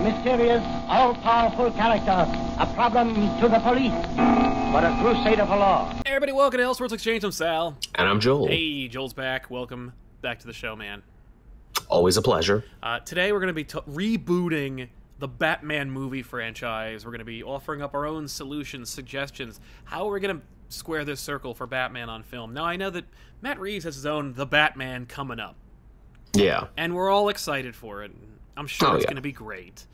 A mysterious, all-powerful character, a problem to the police, but a crusader for law. Hey everybody, welcome to Elseworlds Exchange. I'm Sal. And I'm Joel. Hey, Joel's back. Welcome back to the show, man. Always a pleasure. Uh, today we're going to be t- rebooting the Batman movie franchise. We're going to be offering up our own solutions, suggestions. How we're we going to square this circle for Batman on film? Now, I know that Matt Reeves has his own The Batman coming up, Yeah. and we're all excited for it. I'm sure Oh, it's yeah. going to be great.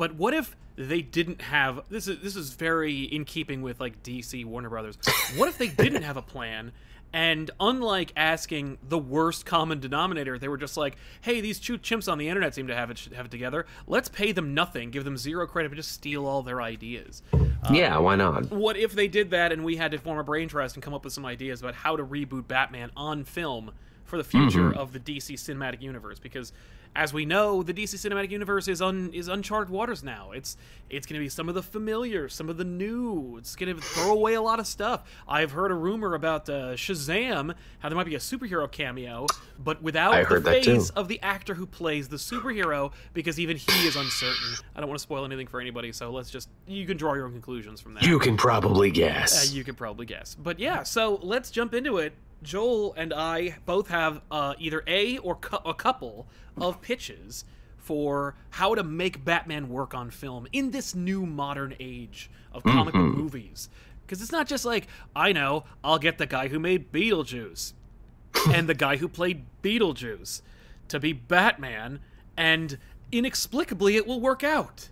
But what if they didn't have this is this is very in keeping with like DC Warner Brothers. What if they didn't have a plan and unlike asking the worst common denominator, they were just like, "Hey, these two chimps on the internet seem to have it have it together. Let's pay them nothing, give them zero credit, but just steal all their ideas." Um, yeah, why not? What if they did that and we had to form a brain trust and come up with some ideas about how to reboot Batman on film for the future mm-hmm. of the DC cinematic universe? Because as we know, the DC cinematic universe is un is uncharted waters now. It's it's going to be some of the familiar, some of the new. It's going to throw away a lot of stuff. I've heard a rumor about uh, Shazam, how there might be a superhero cameo, but without I the face of the actor who plays the superhero, because even he is uncertain. I don't want to spoil anything for anybody, so let's just you can draw your own conclusions from that. You can probably Uh, guess. you can probably guess. But yeah, so let's jump into it. Joel and I both have uh, either a or cou- a couple of pitches for how to make Batman work on film in this new modern age of comic book movies. Because it's not just like, I know, I'll get the guy who made Beetlejuice and the guy who played Beetlejuice to be Batman, and inexplicably it will work out.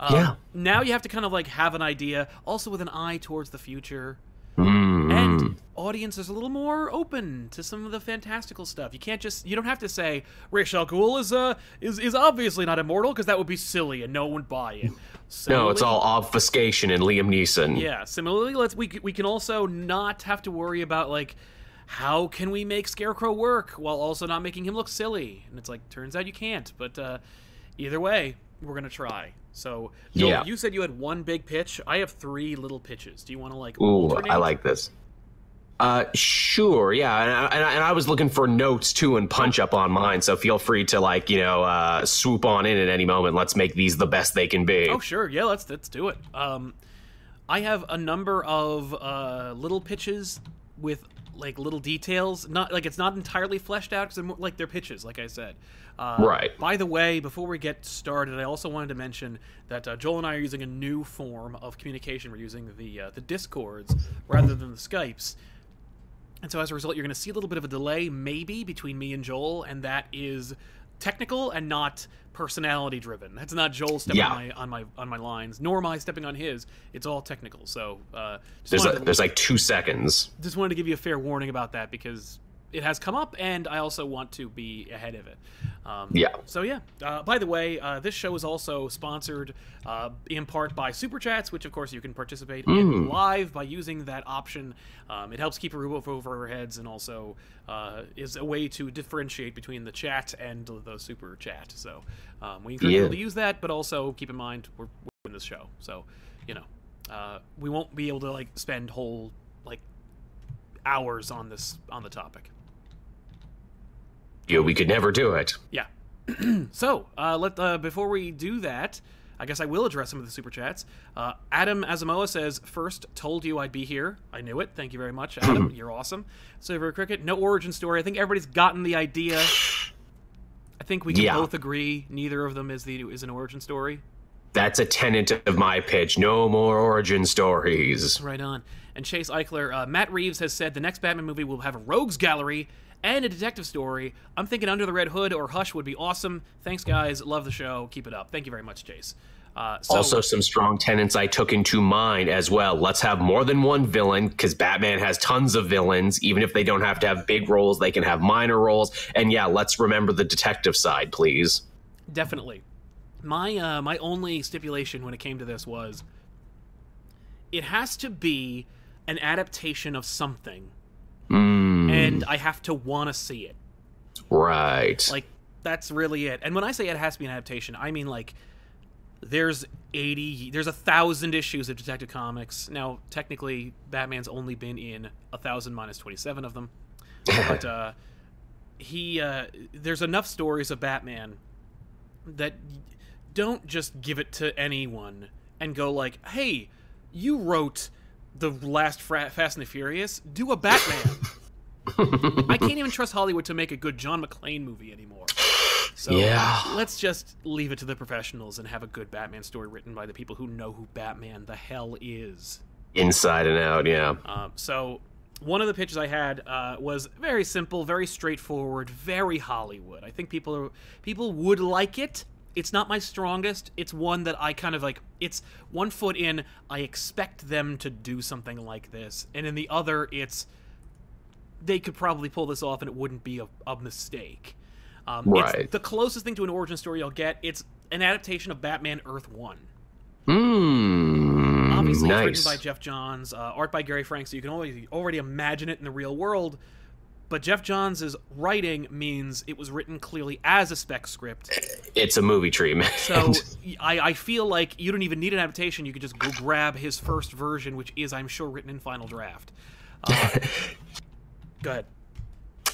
Um, Yeah. Now you have to kind of like have an idea, also with an eye towards the future. Mm, And audiences are a little more open to some of the fantastical stuff. You can't just you don't have to say Ra's al Ghul is uh is, is obviously not immortal because that would be silly and no one would buy it. no, it's all obfuscation and Liam Neeson. yeah. Similarly, let's we we can also not have to worry about like how can we make Scarecrow work while also not making him look silly. And it's like turns out you can't. But uh, either way, we're gonna try. So Joel, Yeah. you said you had one big pitch. I have three little pitches. Do you want to like? Ooh, alternate? I like this. Uh, sure, yeah, and I, and I- and I was looking for notes too and punch up on mine, so feel free to like you know uh, swoop on in at any moment. Let's make these the best they can be. Oh sure, yeah, let's let's do it. Um, I have a number of uh, little pitches with like little details. Not like it's not entirely fleshed out because they're more, like they're pitches, like I said. Uh, Right. By the way, before we get started, I also wanted to mention that uh, Joel and I are using a new form of communication. We're using the uh, the Discords rather than the Skypes. And so as a result, you're going to see a little bit of a delay, maybe, between me and Joel, and that is technical and not personality driven. That's not Joel stepping Yeah. on, my, on my on my lines, nor am I stepping on his. It's all technical. So uh, There's a, to, there's like two seconds. just wanted to give you a fair warning about that because it has come up, and I also want to be ahead of it. Um, Yeah. So yeah. Uh, by the way, uh, this show is also sponsored uh, in part by Super Chats, which of course you can participate in live by using that option. Um, it helps keep a roof over our heads, and also uh, is a way to differentiate between the chat and the Super Chat. So um, we encourage Yeah. people to use that, but also keep in mind we're, we're doing this show, so you know uh, we won't be able to like spend whole like hours on this on the topic. Yeah, we could never do it. Yeah. so uh, let uh, before we do that, I guess I will address some of the super chats. Uh, Adam Asamoah says, first told you I'd be here. I knew it. Thank you very much, Adam. You're awesome. Silver Cricket, no origin story. I think everybody's gotten the idea. I think we can Yeah. both agree neither of them is the is an origin story. That's a tenet of my pitch. No more origin stories. Right on. And Chase Eichler, uh, Matt Reeves has said the next Batman movie will have a rogues gallery and a detective story. I'm thinking Under the Red Hood or Hush would be awesome. Thanks, guys. Love the show. Keep it up. Thank you very much, Chase. Uh, so, also, some strong tenants I took into mind as well. Let's have more than one villain because Batman has tons of villains. Even if they don't have to have big roles, they can have minor roles. And yeah, let's remember the detective side, please. definitely. My uh, my only stipulation when it came to this was it has to be an adaptation of something, Mm, and I have to want to see it. right. Like that's really it. And when I say it has to be an adaptation, I mean like there's 80 there's a thousand issues of detective comics now technically batman's only been in a thousand minus 27 of them but uh he uh there's enough stories of batman that don't just give it to anyone and go like hey you wrote the last Fra- fast and the furious do a batman i can't even trust hollywood to make a good john mcclane movie anymore so Yeah. let's just leave it to the professionals and have a good Batman story written by the people who know who Batman the hell is. Inside and out, yeah. Um, so one of the pitches I had uh, was very simple, very straightforward, very Hollywood. I think people are, people would like it. It's not my strongest. It's one that I kind of like. It's one foot in. I expect them to do something like this, and in the other, it's they could probably pull this off and it wouldn't be a, a mistake. Um, Right. It's the closest thing to an origin story you'll get. It's an adaptation of Batman Earth One. Mmm. Obviously, nice. it's written by Geoff Johns, uh, art by Gary Frank, so you can already already imagine it in the real world. But Geoff Johns' writing means it was written clearly as a spec script. it's a movie treatment. So I, I feel like you don't even need an adaptation. You could just go grab his first version, which is, I'm sure, written in Final Draft. Uh, go ahead.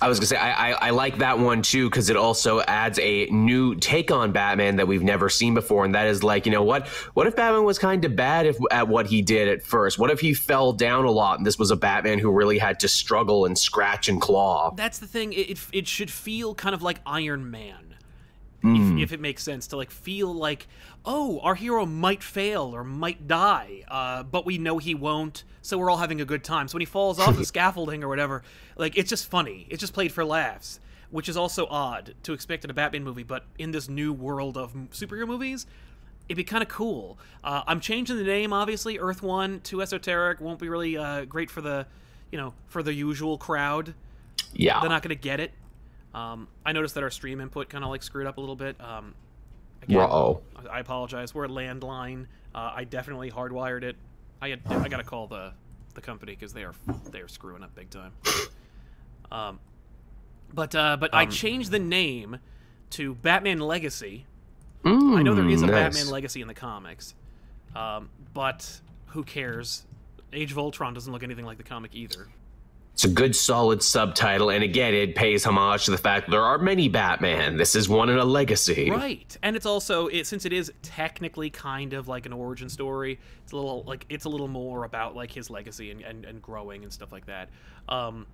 I was gonna say I, I, I like that one too because it also adds a new take on Batman that we've never seen before, and that is like you know what what if Batman was kind of bad if, at what he did at first? What if he fell down a lot and this was a Batman who really had to struggle and scratch and claw? That's the thing. It, it, it should feel kind of like Iron Man. Hmm. if, if it makes sense to like feel like oh our hero might fail or might die uh, but we know he won't so we're all having a good time. So when he falls off the scaffolding or whatever like it's just funny. It's just played for laughs which is also odd to expect in a batman movie but in this new world of superhero movies it'd be kind of cool. Uh, i'm changing the name obviously. Earth one too esoteric won't be really uh, great for the you know for the usual crowd. Yeah, they're not going to get it. Um, I noticed that our stream input kind of like screwed up a little bit. Um, again. I I apologize. We're a landline. Uh, I definitely hardwired it. I had I got to call the the company because they are they are screwing up big time. Um, but uh, but I Um, changed the name to Batman Legacy. Mm, I know there is a nice. Batman Legacy in the comics, um, but who cares? Age of Ultron doesn't look anything like the comic either. It's a good, solid subtitle, and again, it pays homage to the fact there are many Batman. This is one in a legacy. Right, and it's also it since it is technically kind of like an origin story. It's a little like it's a little more about like his legacy and and, and growing and stuff like that. Um,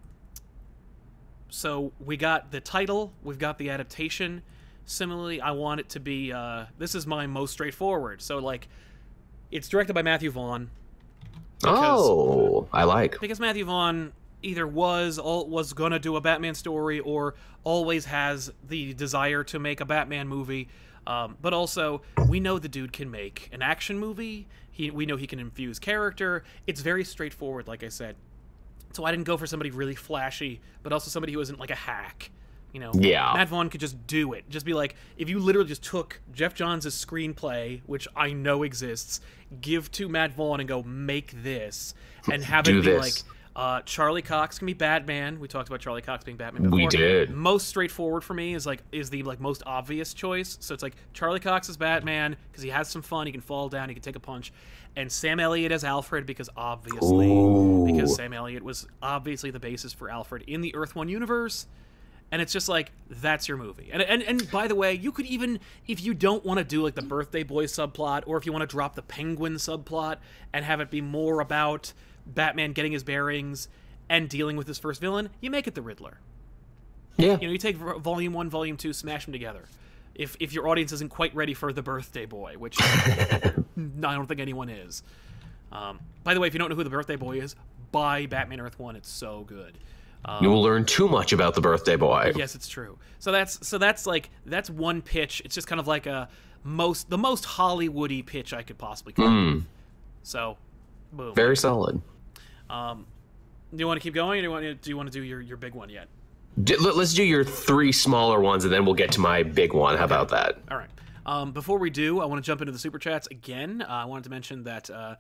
so we got the title, we've got the adaptation. Similarly, I want it to be. Uh, this is my most straightforward. So like, it's directed by Matthew Vaughn Oh, I like. because Matthew Vaughn either was all was gonna do a Batman story or always has the desire to make a Batman movie. Um, but also, we know the dude can make an action movie. He, we know he can infuse character. It's very straightforward, like I said. So I didn't go for somebody really flashy, but also somebody who isn't like a hack. You know, Yeah. Matt Vaughn could just do it. Just be like, if you literally just took Geoff Johns' screenplay, which I know exists, give to Matt Vaughn and go make this, and have Do it be this. like uh, Charlie Cox can be Batman. We talked about Charlie Cox being Batman. Before. We did. Most straightforward for me is like is the like most obvious choice. So it's like Charlie Cox is Batman because he has some fun. He can fall down. He can take a punch. And Sam Elliott as Alfred because obviously Ooh. because Sam Elliott was obviously the basis for Alfred in the Earth One universe. And it's just like that's your movie. And and and by the way, you could even if you don't want to do like the birthday boy subplot, or if you want to drop the penguin subplot and have it be more about Batman getting his bearings and dealing with his first villain, you make it the Riddler. Yeah. You know, you take volume one, volume two, smash them together. If if your audience isn't quite ready for the birthday boy, which I don't think anyone is. Um, by the way, if you don't know who the birthday boy is, buy Batman Earth One. It's so good. Um, You will learn too much about the birthday boy. Yes, it's true. So that's so that's like that's one pitch. It's just kind of like a most the most Hollywoody pitch I could possibly come. up with. So, boom. Very solid. Um, do you want to keep going, or do you want to do you want to do your your big one yet? D- let- let's do your three smaller ones, and then we'll get to my big one. How about that? All right. Um, before we do, I want to jump into the super chats again. Uh, I wanted to mention that uh,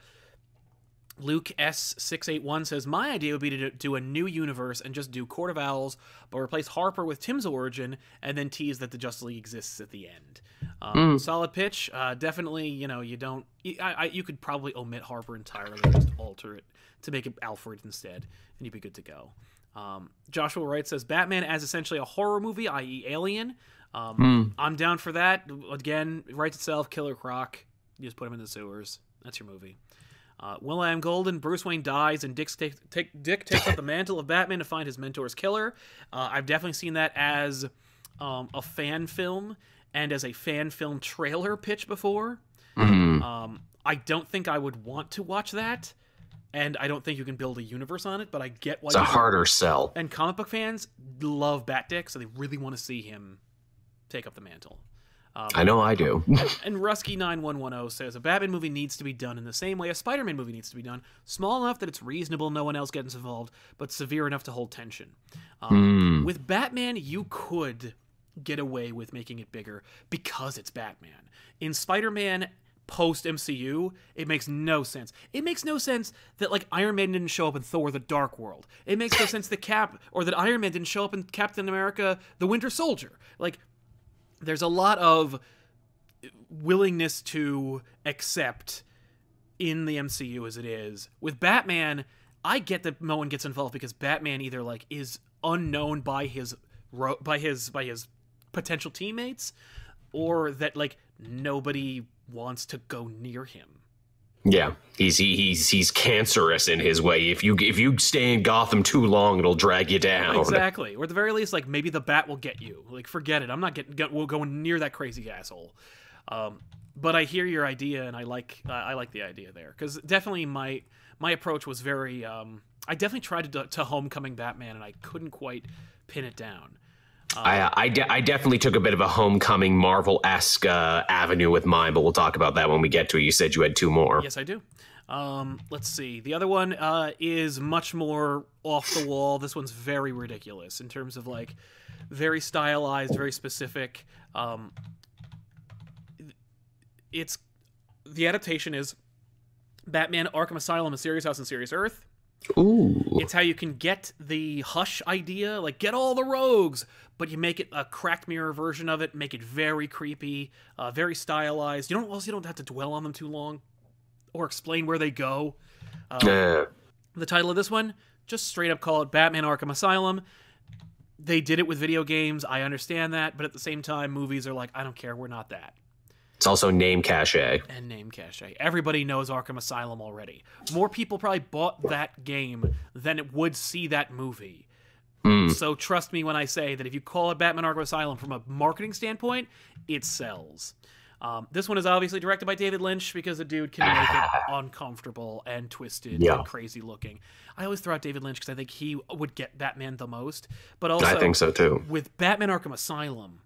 Luke S681 says, My idea would be to do a new universe and just do Court of Owls, but replace Harper with Tim's origin and then tease that the Justice League exists at the end. Um, Solid pitch. Uh, definitely, you know, you don't. I, I, you could probably omit Harper entirely just alter it to make it Alfred instead, and you'd be good to go. Um, Joshua Wright says, Batman as essentially a horror movie, i.e., Alien. Um, I'm down for that. Again, it writes itself, Killer Croc. You just put him in the sewers. That's your movie. Uh, Will I am Golden, Bruce Wayne dies, and Dick, take, take, Dick takes up the mantle of Batman to find his mentor's killer. Uh, I've definitely seen that as um, a fan film and as a fan film trailer pitch before. Um, I don't think I would want to watch that, and I don't think you can build a universe on it, but I get why It's a harder sell. And comic book fans love Bat Dick, so they really want to see him take up the mantle. Um, I know I do. and Rusky9110 says a Batman movie needs to be done in the same way a Spider Man movie needs to be done. Small enough that it's reasonable, no one else gets involved, but severe enough to hold tension. Um, With Batman, you could get away with making it bigger because it's Batman. In Spider Man post MCU, it makes no sense. It makes no sense that like Iron Man didn't show up in Thor: The Dark World. It makes no sense that Cap or that Iron Man didn't show up in Captain America: The Winter Soldier. Like there's a lot of willingness to accept in the MCU as it is. With Batman, I get that no one gets involved because Batman either like is unknown by his by his by his potential teammates or that like nobody wants to go near him. yeah, he's he, he's he's cancerous in his way. If you if you stay in Gotham too long, it'll drag you down. Exactly. Or at the very least, like maybe the bat will get you. Like forget it. I'm not getting get, we'll go near that crazy asshole. Um, but I hear your idea, and I like uh, I like the idea there because definitely my my approach was very. Um, I definitely tried to to Homecoming Batman, and I couldn't quite pin it down. I I, de- I definitely took a bit of a homecoming Marvel esque uh, avenue with mine, but we'll talk about that when we get to it. You said you had two more. Yes, I do. Um, let's see. The other one uh, is much more off the wall. This one's very ridiculous in terms of like very stylized, very specific. Um, it's the adaptation is Batman: Arkham Asylum, a Serious House, and Serious Earth. Ooh. It's how you can get the hush idea, like get all the rogues, but you make it a cracked mirror version of it, make it very creepy, uh, very stylized. You don't also you don't have to dwell on them too long, or explain where they go. Uh, The title of this one, just straight up call it Batman Arkham Asylum. They did it with video games. I understand that, but at the same time, movies are like, I don't care. We're not that. It's also name cachet. and name cachet. Everybody knows Arkham Asylum already. More people probably bought that game than it would see that movie. So trust me when I say that if you call it Batman Arkham Asylum from a marketing standpoint, it sells. Um, this one is obviously directed by David Lynch because the dude can make it uncomfortable and twisted Yeah. and crazy looking. I always throw out David Lynch because I think he would get Batman the most. But also, I think so too. with Batman Arkham Asylum,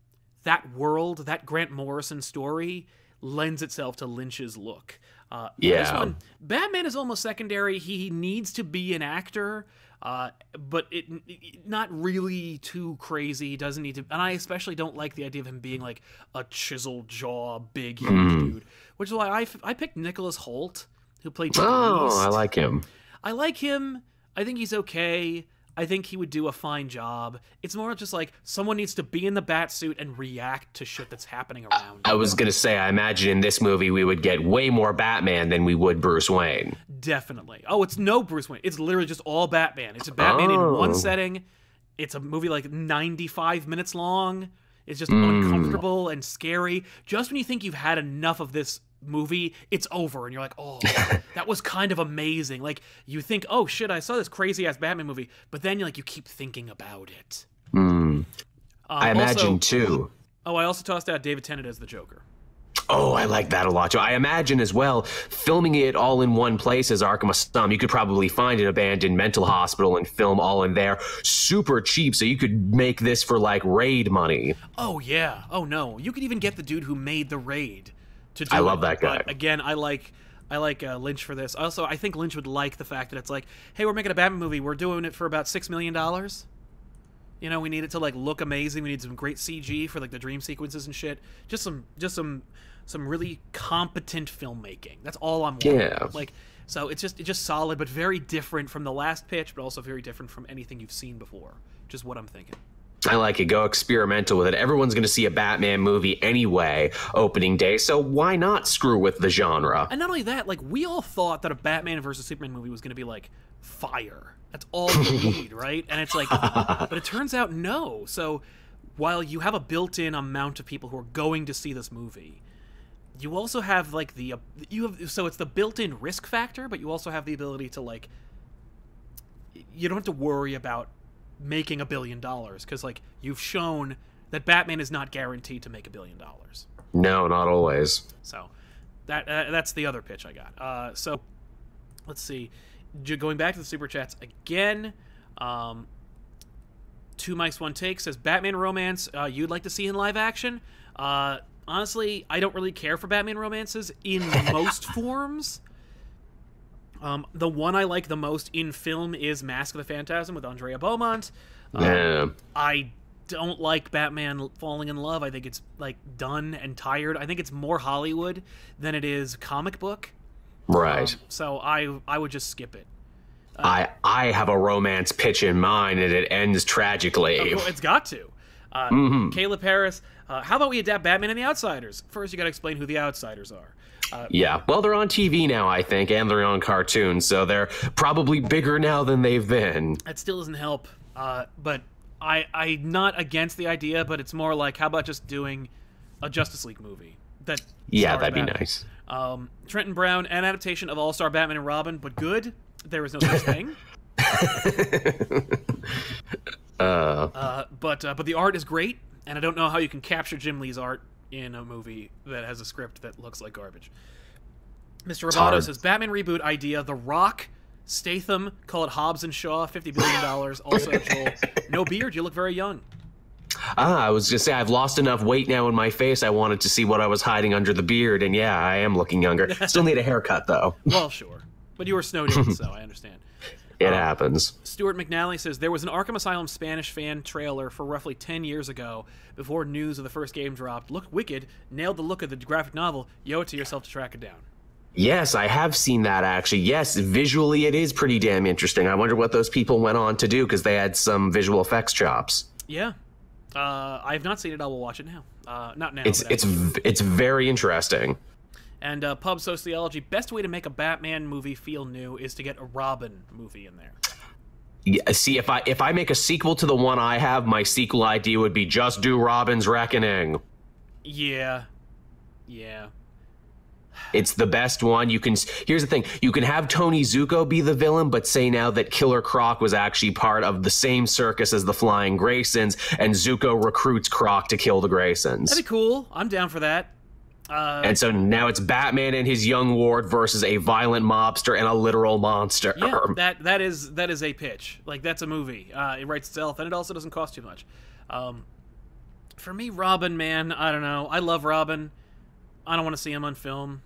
that world, that Grant Morrison story, lends itself to Lynch's look. Uh, This Yeah. one, Batman is almost secondary. He needs to be an actor, uh, but it, it- not really too crazy. He doesn't need to, and I especially don't like the idea of him being like a chiseled jaw, big, huge Mm. dude. Which is why I, I picked Nicholas Hoult, who played. Oh, Beast. I like him. I like him. I think he's okay. I think he would do a fine job. It's more just like someone needs to be in the bat suit and react to shit that's happening around. I him. was gonna say, I imagine in this movie we would get way more Batman than we would Bruce Wayne. Definitely. Oh, it's no Bruce Wayne. It's literally just all Batman. It's a Batman in one setting. It's a movie like 95 minutes long. It's just Hmm. uncomfortable and scary. Just when you think you've had enough of this movie, it's over and you're like, "Oh, that was kind of amazing." Like you think, "Oh shit, I saw this crazy ass Batman movie." But then you like you keep thinking about it. Um, I imagine also- too. Oh, I also tossed out David Tennant as the Joker. Oh, I like that a lot too. I imagine as well, filming it all in one place as Arkham Asylum, you could probably find an abandoned mental hospital and film all in there, super cheap. So you could make this for like raid money. Oh yeah. Oh no. You could even get the dude who made the raid to do I love it. that guy. But again, I like I like uh, Lynch for this. Also, I think Lynch would like the fact that it's like, hey, we're making a Batman movie. We're doing it for about six million dollars. You know, we need it to like look amazing. We need some great CG for like the dream sequences and shit. Just some, just some, some really competent filmmaking. That's all I'm wanting. Yeah. Like, So it's just it's just solid, but very different from the last pitch, but also very different from anything you've seen before. Just what I'm thinking. I like it. Go experimental with it. Everyone's going to see a Batman movie anyway, opening day. So why not screw with the genre? And not only that, like we all thought that a Batman versus Superman movie was going to be like fire. That's all we need, right? And it's like, but it turns out no. So while you have a built-in amount of people who are going to see this movie, you also have like the you have so it's the built-in risk factor, but you also have the ability to like you don't have to worry about making a billion dollars because like you've shown that Batman is not guaranteed to make a billion dollars. No, not always. So that uh, that's the other pitch I got. Uh, so let's see. J- Going back to the super chats again. Um, two mics, one take says Batman romance. Uh, you'd like to see in live action? Uh, honestly, I don't really care for Batman romances in most forms. Um, the one I like the most in film is Mask of the Phantasm with Andrea Beaumont. Um, Yeah. I don't like Batman falling in love. I think it's like done and tired. I think it's more Hollywood than it is comic book. Right. Um, so I I would just skip it. I I have a romance pitch in mind, and it ends tragically. Well, it's got to. Uh, Mm-hmm. Caleb Harris, uh, how about we adapt Batman and the Outsiders? First, you got to explain who the Outsiders are. Uh, Yeah. Well, they're on TV now, I think, and they're on cartoons, so they're probably bigger now than they've been. that still doesn't help. Uh, but I I'm not against the idea, but it's more like how about just doing a Justice League movie that Yeah, that'd be nice. Um, Trenton Brown, an adaptation of All Star Batman and Robin, but good. There is no such thing. uh, but uh, but the art is great, and I don't know how you can capture Jim Lee's art in a movie that has a script that looks like garbage. Mr. Roboto says Batman reboot idea: The Rock, Statham, call it Hobbs and Shaw, fifty billion dollars. Also, Joel, no beard, you look very young. Ah, I was gonna say I've lost enough weight now in my face. I wanted to see what I was hiding under the beard, and yeah, I am looking younger. Still need a haircut though. Well, sure, but you were snowed in, so I understand. It happens. Stuart McNally says there was an Arkham Asylum Spanish fan trailer for roughly 10 years ago before news of the first game dropped. Looked wicked, nailed the look of the graphic novel. You owe it to yourself to track it down. Yes, I have seen that actually. Yes, visually it is pretty damn interesting. I wonder what those people went on to do because they had some visual effects chops. Yeah. Uh, I have not seen it. I will watch it now. Uh, not now. It's it's v- it's very interesting. And uh, pub sociology. Best way to make a Batman movie feel new is to get a Robin movie in there. Yeah, See, if I if I make a sequel to the one I have, my sequel idea would be just do Robin's Reckoning. Yeah. Yeah. It's the best one. You can. Here's the thing: you can have Tony Zucco be the villain, but say now that Killer Croc was actually part of the same circus as the Flying Graysons, and Zucco recruits Croc to kill the Graysons. That'd be cool. I'm down for that. Uh, And so now it's Batman and his young ward versus a violent mobster and a literal monster. Yeah, that that is that is a pitch. Like that's a movie. Uh, it writes itself, and it also doesn't cost too much. Um, for me, Robin, man, I don't know. I love Robin. I don't want to see him on film.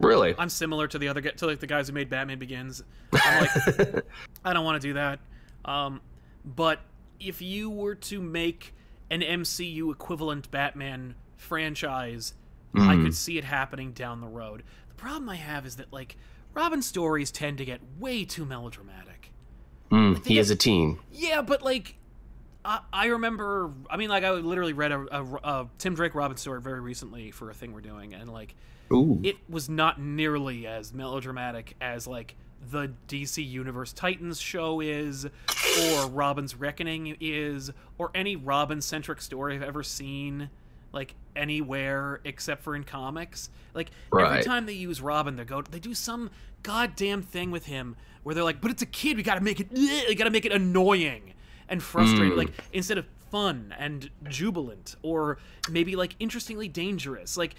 really? I'm similar to the other to like the guys who made Batman Begins. I'm like, I don't want to do that. Um, but if you were to make an MCU equivalent Batman franchise, I could see it happening down the road. The problem I have is that like Robin stories tend to get way too melodramatic. Mm, he is a teen. Yeah, but like, I, I remember. I mean, like, I literally read a, a, a Tim Drake Robin story very recently for a thing we're doing, and like, Ooh. it was not nearly as melodramatic as like the DC Universe Titans show is, or Robin's Reckoning is, or any Robin centric story I've ever seen, like anywhere except for in comics. Like every time they use Robin, they go they do some goddamn thing with him where they're like, but it's a kid, we gotta make it, we gotta make it annoying and frustrating, hmm. like instead of fun and jubilant or maybe like interestingly dangerous, like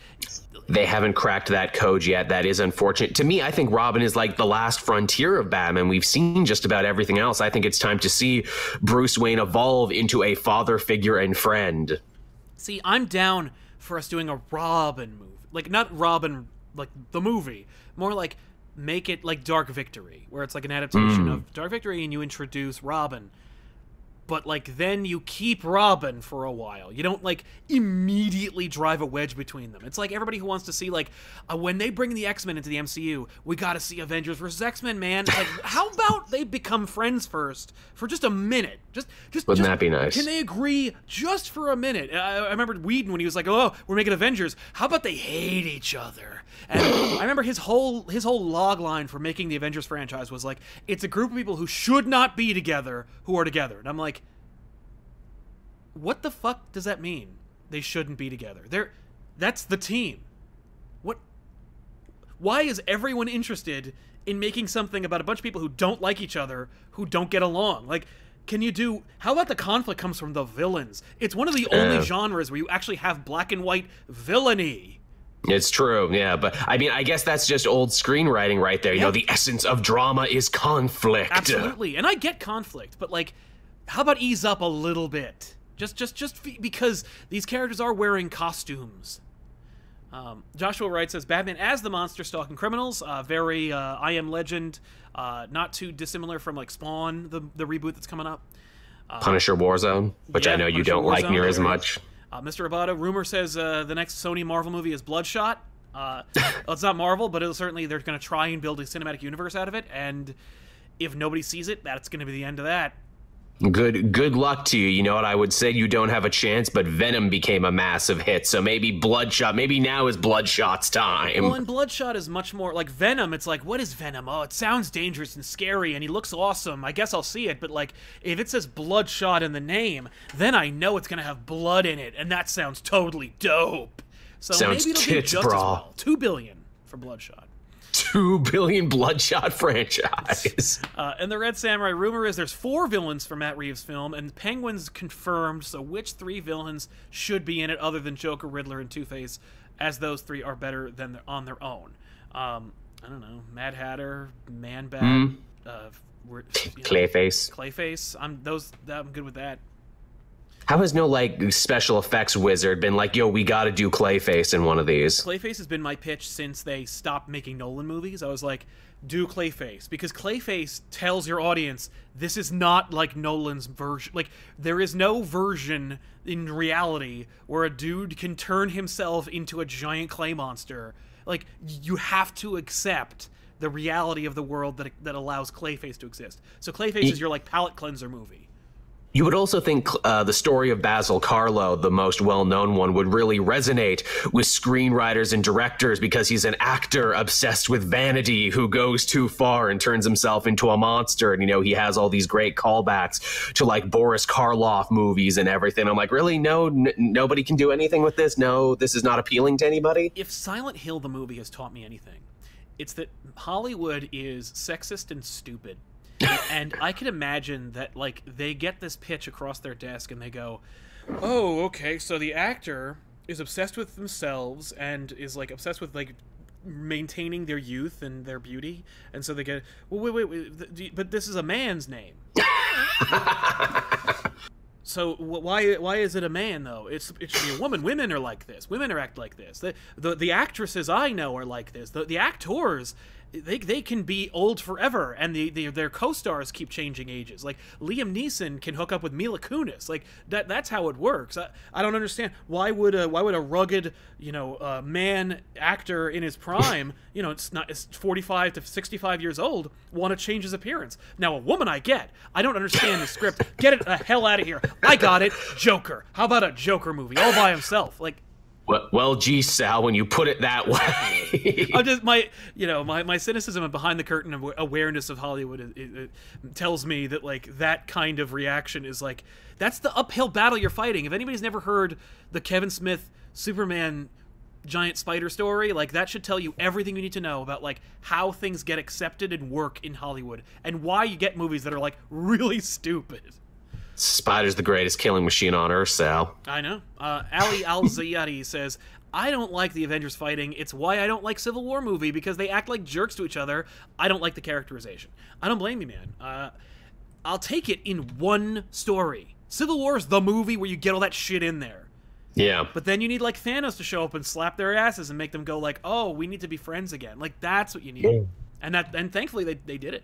They haven't cracked that code yet. That is unfortunate. To me, I think Robin is like the last frontier of Batman. We've seen just about everything else. I think it's time to see Bruce Wayne evolve into a father figure and friend. See, I'm down for us doing a Robin movie. Like not Robin like the movie, more like make it like Dark Victory, where it's like an adaptation hmm. of Dark Victory and you introduce Robin. But like then you keep Robin for a while. You don't like immediately drive a wedge between them. It's like everybody who wants to see like uh, when they bring the X Men into the MCU, we got to see Avengers versus X Men. Man, like how about they become friends first for just a minute? Just just Wouldn't just- that be nice? Can they agree just for a minute? I, I remember Whedon when he was like, "Oh, we're making Avengers. How about they hate each other?" And I remember his whole his whole log line for making the Avengers franchise was like, "It's a group of people who should not be together who are together." And I'm like, "What the fuck does that mean? They shouldn't be together. They're that's the team. What? Why is everyone interested in making something about a bunch of people who don't like each other, who don't get along? Like, can you do? How about the conflict comes from the villains? It's one of the only Uh. genres where you actually have black and white villainy. It's true, yeah, but I mean, I guess that's just old screenwriting right there. You know, the essence of drama is conflict. Absolutely, and I get conflict, but like, how about ease up a little bit? Just, just, just because these characters are wearing costumes. Um, Joshua Wright says Batman as the monster stalking criminals. Uh, very uh, I Am Legend, uh, not too dissimilar from like Spawn, the the reboot that's coming up. Punisher Warzone, which Yeah, I know you Punisher don't like near as much. Uh, Mr. Abada, rumor says uh, the next Sony Marvel movie is Bloodshot. Uh, well, it's not Marvel, but it'll certainly they're going to try and build a cinematic universe out of it. And if nobody sees it, that's going to be the end of that. Good good luck to you. You know what I would say you don't have a chance, but Venom became a massive hit. So maybe Bloodshot, maybe now is Bloodshot's time. Well, and Bloodshot is much more like Venom. It's like, what is Venom? Oh, it sounds dangerous and scary, and he looks awesome. I guess I'll see it. But like, if it says Bloodshot in the name, then I know it's gonna have blood in it, and that sounds totally dope. So Sounds maybe it'll tits, just as well. Two billion for Bloodshot. Two billion Bloodshot franchise. Uh, and the Red Samurai rumor is there's four villains for Matt Reeves' film, and Penguin's confirmed. So which three villains should be in it other than Joker, Riddler, and Two Face? As those three are better than on their own. Um, I don't know, Mad Hatter, Man Bat, uh, you know, Clayface. Clayface. I'm those. I'm good with that. How has no like special effects wizard been like, yo, we got to do Clayface in one of these? Clayface has been my pitch since they stopped making Nolan movies. I was like, do Clayface because Clayface tells your audience this is not like Nolan's version. Like there is no version in reality where a dude can turn himself into a giant clay monster. Like you have to accept the reality of the world that that allows Clayface to exist. So Clayface is your like palate cleanser movie. You would also think uh, the story of Basil Karlo, the most well known one, would really resonate with screenwriters and directors because he's an actor obsessed with vanity who goes too far and turns himself into a monster. And, you know, he has all these great callbacks to like Boris Karloff movies and everything. I'm like, really? No, n- nobody can do anything with this? No, this is not appealing to anybody? if Silent Hill the movie has taught me anything, it's that Hollywood is sexist and stupid. And I can imagine that like they get this pitch across their desk and they go, "Oh, okay, so the actor is obsessed with themselves and is like obsessed with like maintaining their youth and their beauty." And so they get, "Well, wait, wait, wait, you- but this is a man's name." So why why is it a man though? It's it should be a woman. Women are like this. Women are act like this. The the, the actresses I know are like this. The the actors they, they can be old forever and the, the their co-stars keep changing ages. Like Liam Neeson can hook up with Mila Kunis. Like that that's how it works. I, I don't understand why would a why would a rugged, you know, uh, man actor in his prime, you know, it's not it's 45 to 65 years old want to change his appearance. Now a woman I get. I don't understand the script. Get it the hell out of here. I got it. Joker. How about a Joker movie all by himself? Like Well, gee, Sal, when you put it that way. I'm just my you know my, my cynicism and behind the curtain of awareness of Hollywood it, it, it tells me that like that kind of reaction is like that's the uphill battle you're fighting. If anybody's never heard the Kevin Smith Superman giant spider story, like that should tell you everything you need to know about like how things get accepted and work in Hollywood and why you get movies that are like really stupid. Spider's the greatest killing machine on Earth, Sal. I know. Uh, Ali Al Zayati says, I don't like the Avengers fighting. It's why I don't like Civil War movie because they act like jerks to each other. I don't like the characterization. I don't blame you, man. Uh, I'll take it in one story. Civil War is the movie where you get all that shit in there. Yeah. But then you need like Thanos to show up and slap their asses and make them go like, "Oh, we need to be friends again." Like that's what you need. And that and thankfully they, they did it.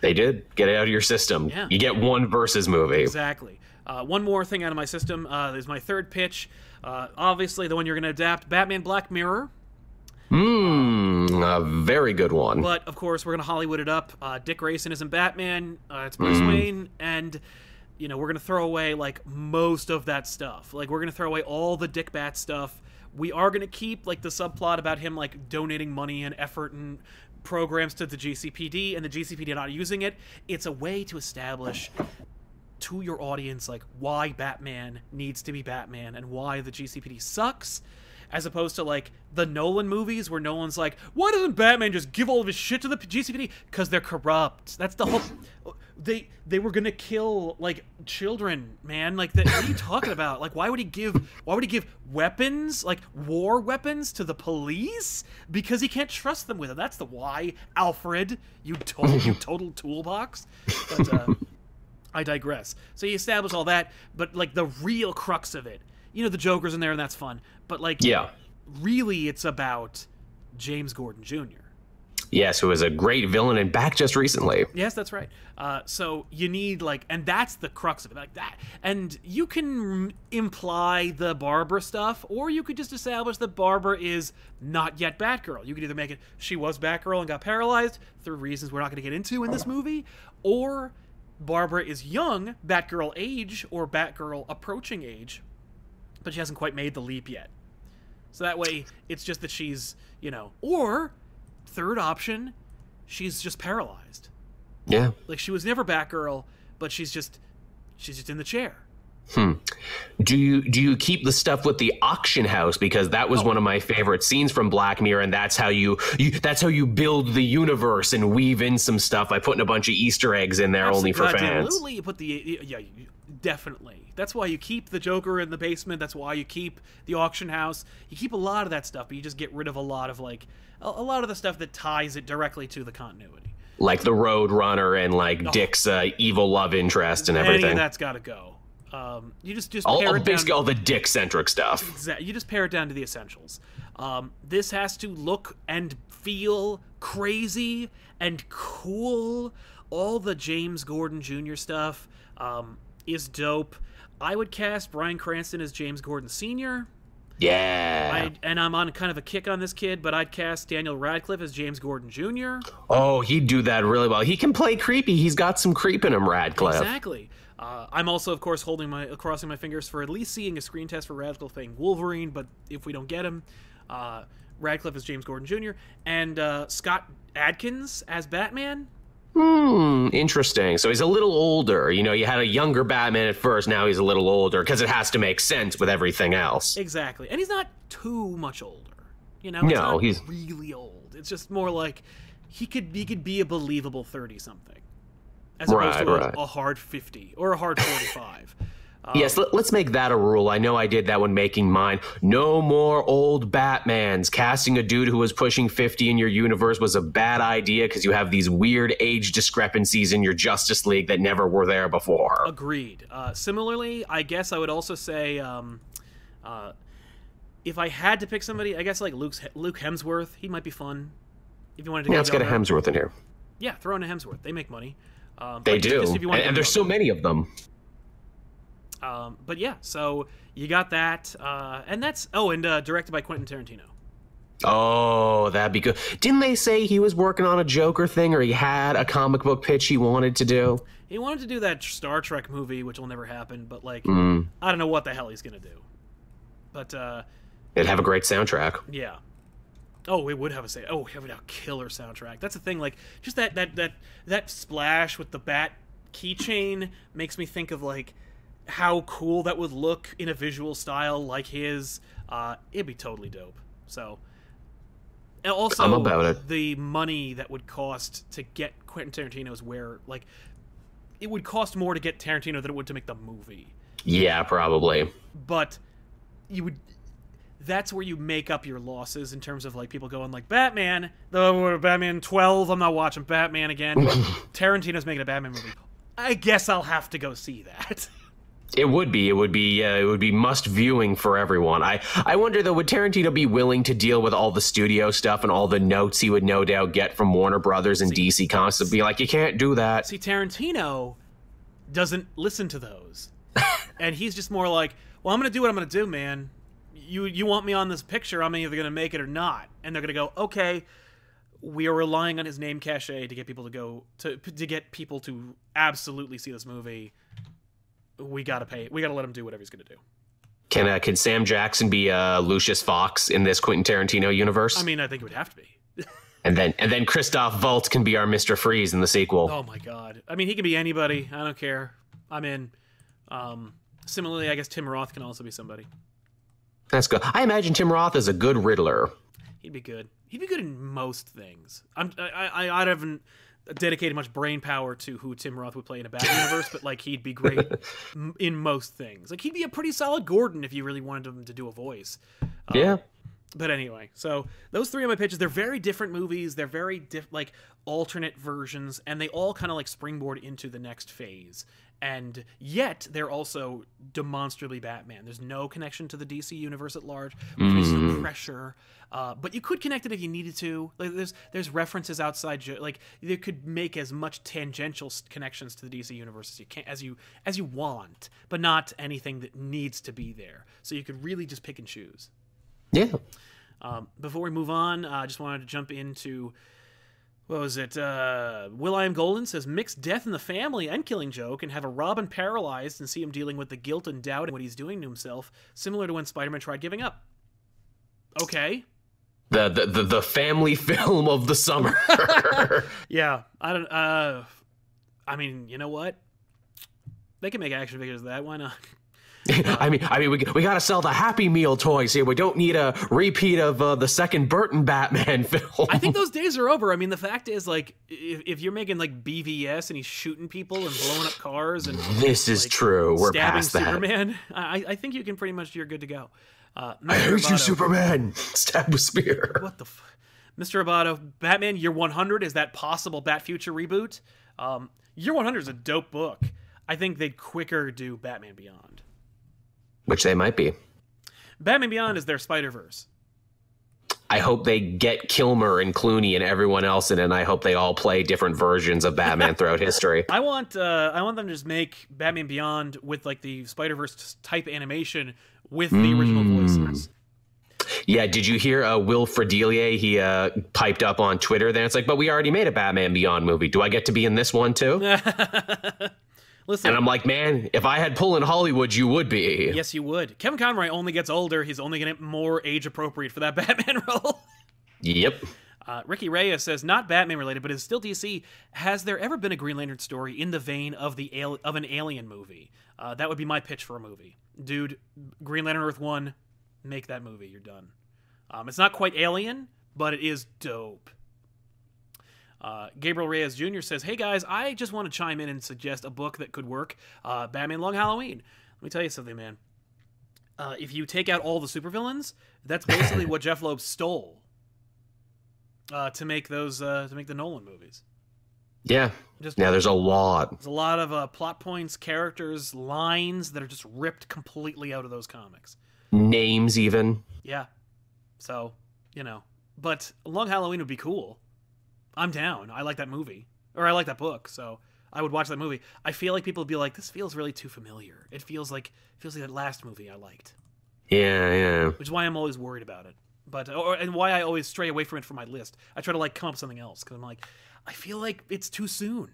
They did get it out of your system. Yeah. You get one versus movie. Exactly. Uh, one more thing out of my system uh, is my third pitch. Uh, obviously, the one you're going to adapt Batman Black Mirror. Mmm, a very good one. But of course, we're gonna Hollywood it up. Uh, Dick Grayson isn't Batman. Uh, it's Bruce Wayne, and you know we're gonna throw away like most of that stuff. Like we're gonna throw away all the Dick Bat stuff. We are gonna keep like the subplot about him like donating money and effort and programs to the GCPD, and the GCPD not using it. It's a way to establish to your audience like why Batman needs to be Batman and why the GCPD sucks as opposed to like the Nolan movies where Nolan's like why doesn't Batman just give all of his shit to the GCPD cuz they're corrupt that's the whole they they were going to kill like children man. Like that what are you talking about? Like why would he give why would he give weapons like war weapons to the police? Because he can't trust them with it. That's the why Alfred you total you total toolbox. But uh I digress. So you establish all that, but like the real crux of it, you know, the Joker's in there and that's fun, but like, yeah. really, it's about James Gordon Jr. Yes, who was a great villain and back just recently. Yes, that's right. Uh, so you need like, and that's the crux of it, like that. And you can imply the Barbara stuff, or you could just establish that Barbara is not yet Batgirl. You could either make it she was Batgirl and got paralyzed through reasons we're not going to get into in this movie, or Barbara is young, Batgirl age, or Batgirl approaching age, but she hasn't quite made the leap yet. So that way, it's just that she's, you know, or third option, she's just paralyzed. Yeah. Like she was never Batgirl, but she's just, she's just in the chair. Hmm. Do you do you keep the stuff with the auction house because that Oh. was one of my favorite scenes from Black Mirror and that's how you, you that's how you build the universe and weave in some stuff by putting a bunch of Easter eggs in there only for fans. Absolutely, you put the yeah, you- definitely. That's why you keep the Joker in the basement. That's why you keep the auction house. You keep a lot of that stuff, but you just get rid of a lot of like a, a lot of the stuff that ties it directly to the continuity. Like the Road Runner and like Dick's uh, evil love interest and everything. that's got to go. Um, you just just all, pare all- it down. basically all the Dick centric stuff. Exa- you just pare it down to the essentials. Um, this has to look and feel crazy and cool. All the James Gordon Jr. stuff um, is dope. I would cast Bryan Cranston as James Gordon Sr. Yeah. I, and I'm on kind of a kick on this kid, but I'd cast Daniel Radcliffe as James Gordon Jr. oh, he'd do that really well. He can play creepy. He's got some creep in him, Radcliffe. Exactly. Uh, I'm also, of course, holding my crossing my fingers for at least seeing a screen test for Radcliffe playing Wolverine. But if we don't get him, uh, Radcliffe is James Gordon Jr. and uh, Scott Adkins as Batman. Hmm, interesting. So he's a little older. You know, you had a younger Batman at first, now he's a little older because it has to make sense with everything else. Exactly. And he's not too much older. You know, no, he's really old. It's just more like he could he could be a believable 30 something as opposed right, to like right. a hard 50 or a hard 45. Oh. Yes, let, us make that a rule. I know I did that when making mine. No more old Batmans. Casting a dude who was pushing 50 in your universe was a bad idea because you have these weird age discrepancies in your Justice League that never were there before. Agreed. Uh, similarly, I guess I would also say. Um, uh, if I had to pick somebody, I guess like Luke's, Luke Hemsworth, he might be fun. If you wanted to, yeah, let's get a Hemsworth in here. Yeah, throw in a Hemsworth. They make money. Um, they do. Just, and, and there's so many of them. Um, but yeah, so you got that, uh, and that's oh, and uh, directed by Quentin Tarantino. Oh, that'd be good. Didn't they say he was working on a Joker thing or he had a comic book pitch he wanted to do? He wanted to do that Star Trek movie, which will never happen. But like, Hmm. I don't know what the hell he's gonna do. But uh, It'd have a great soundtrack. Yeah. Oh, we would have a say. Oh, we have a killer soundtrack. That's the thing. Like, just that that that that splash with the bat keychain makes me think of like how cool that would look in a visual style like his. Uh, it'd be totally dope. So, and also I'm about it. the money that would cost to get Quentin Tarantino's where like it would cost more to get Tarantino than it would to make the movie Yeah, probably. but you would that's where you make up your losses in terms of like people going like Batman, the Batman 12, I'm not watching Batman again. Tarantino's making a Batman movie. I guess I'll have to go see that. It would be. It would be. Uh, it would be must viewing for everyone. I. I wonder though, would Tarantino be willing to deal with all the studio stuff and all the notes he would no doubt get from Warner Brothers and DC Comics to be like, you can't do that. See, Tarantino doesn't listen to those, and he's just more like, "Well, I'm gonna do what I'm gonna do, man. You you want me on this picture? I'm either gonna make it or not." And they're gonna go, "Okay." We are relying on his name cachet to get people to go to to get people to absolutely see this movie. We gotta pay. We gotta let him do whatever he's gonna do. Can uh, can Sam Jackson be uh, Lucius Fox in this Quentin Tarantino universe? I mean, I think it would have to be. and then and then Christoph Waltz can be our Mister Freeze in the sequel. Oh my god! I mean, he can be anybody. I don't care. I'm in. Um, similarly, I guess Tim Roth can also be somebody. That's good. I imagine Tim Roth is a good Riddler. He'd be good. He'd be good in most things. I'm. I. I, I haven't dedicated much brain power to who Tim Roth would play in a Batman universe, but like he'd be great in most things. Like he'd be a pretty solid Gordon if you really wanted him to do a voice. Um, Yeah. But anyway, so those three of my pitches, they're very different movies. They're very diff- like alternate versions, and they all kind of like springboard into the next phase. And yet, they're also demonstrably Batman. There's no connection to the DC universe at large, which makes some pressure. Uh, but you could connect it if you needed to. Like there's there's references outside. Like you could make as much tangential connections to the DC universe as you can, as you as you want, but not anything that needs to be there. So you could really just pick and choose. Yeah. Um, before we move on, uh, I just wanted to jump into what was it? Uh, Will I Am Golden says mix death in the family and Killing Joke and have a Robin paralyzed and see him dealing with the guilt and doubt and what he's doing to himself, similar to when Spider-Man tried giving up. Okay, The, the the the family film of the summer. yeah, I don't. Uh, I mean, you know what? They can make action figures of that. Why not? I mean, I mean, we, we gotta sell the Happy Meal toys here. We don't need a repeat of uh, the second Burton Batman film. I think those days are over. I mean, the fact is, like, if, if you're making like BVS and he's shooting people and blowing up cars and this is like, true. We're stabbing past that. Superman, I, I think you can pretty much you're good to go. Uh, I hate you, Superman. Stab with spear. What the, f- Mr. Roboto, Batman Year 100 is that possible Bat Future reboot? Um, Year 100 is a dope book. I think they'd quicker do Batman Beyond. Which they might be. Batman Beyond is their Spider Verse. I hope they get Kilmer and Clooney and everyone else in it, and I hope they all play different versions of Batman throughout history. I want uh, I want them to just make Batman Beyond with like the Spider Verse type animation with the original voices. Yeah, did you hear uh, Will Friedle? He uh, piped up on Twitter there. It's like, but we already made a Batman Beyond movie. Do I get to be in this one too? Listen, And I'm like, man, if I had pull in Hollywood, you would be. yes, you would. Kevin Conroy only gets older. He's only getting more age appropriate for that Batman role. Yep. Uh, Ricky Reyes says, not Batman related, but is still DC. Has there ever been a Green Lantern story in the vein of the al- of an Alien movie? Uh, that would be my pitch for a movie, dude. Green Lantern Earth One, make that movie. You're done. Um, it's not quite Alien, but it is dope. Uh, Gabriel Reyes Jr. says, "Hey guys, I just want to chime in and suggest a book that could work. Uh, Batman Long Halloween. Let me tell you something, man. Uh, if you take out all the supervillains, that's basically what Jeph Loeb stole uh, to make those uh, to make the Nolan movies. Yeah. Just Yeah, there's a lot. there's a lot of uh, plot points, characters, lines that are just ripped completely out of those comics. Names, even. Yeah, so you know, but Long Halloween would be cool. I'm down. I like that movie, or I like that book, so I would watch that movie. I feel like people would be like, "This feels really too familiar." It feels like it feels like that last movie I liked, Yeah, yeah. which is why I'm always worried about it. But or and why I always stray away from it from my list. I try to like come up with something else because I'm like, I feel like it's too soon.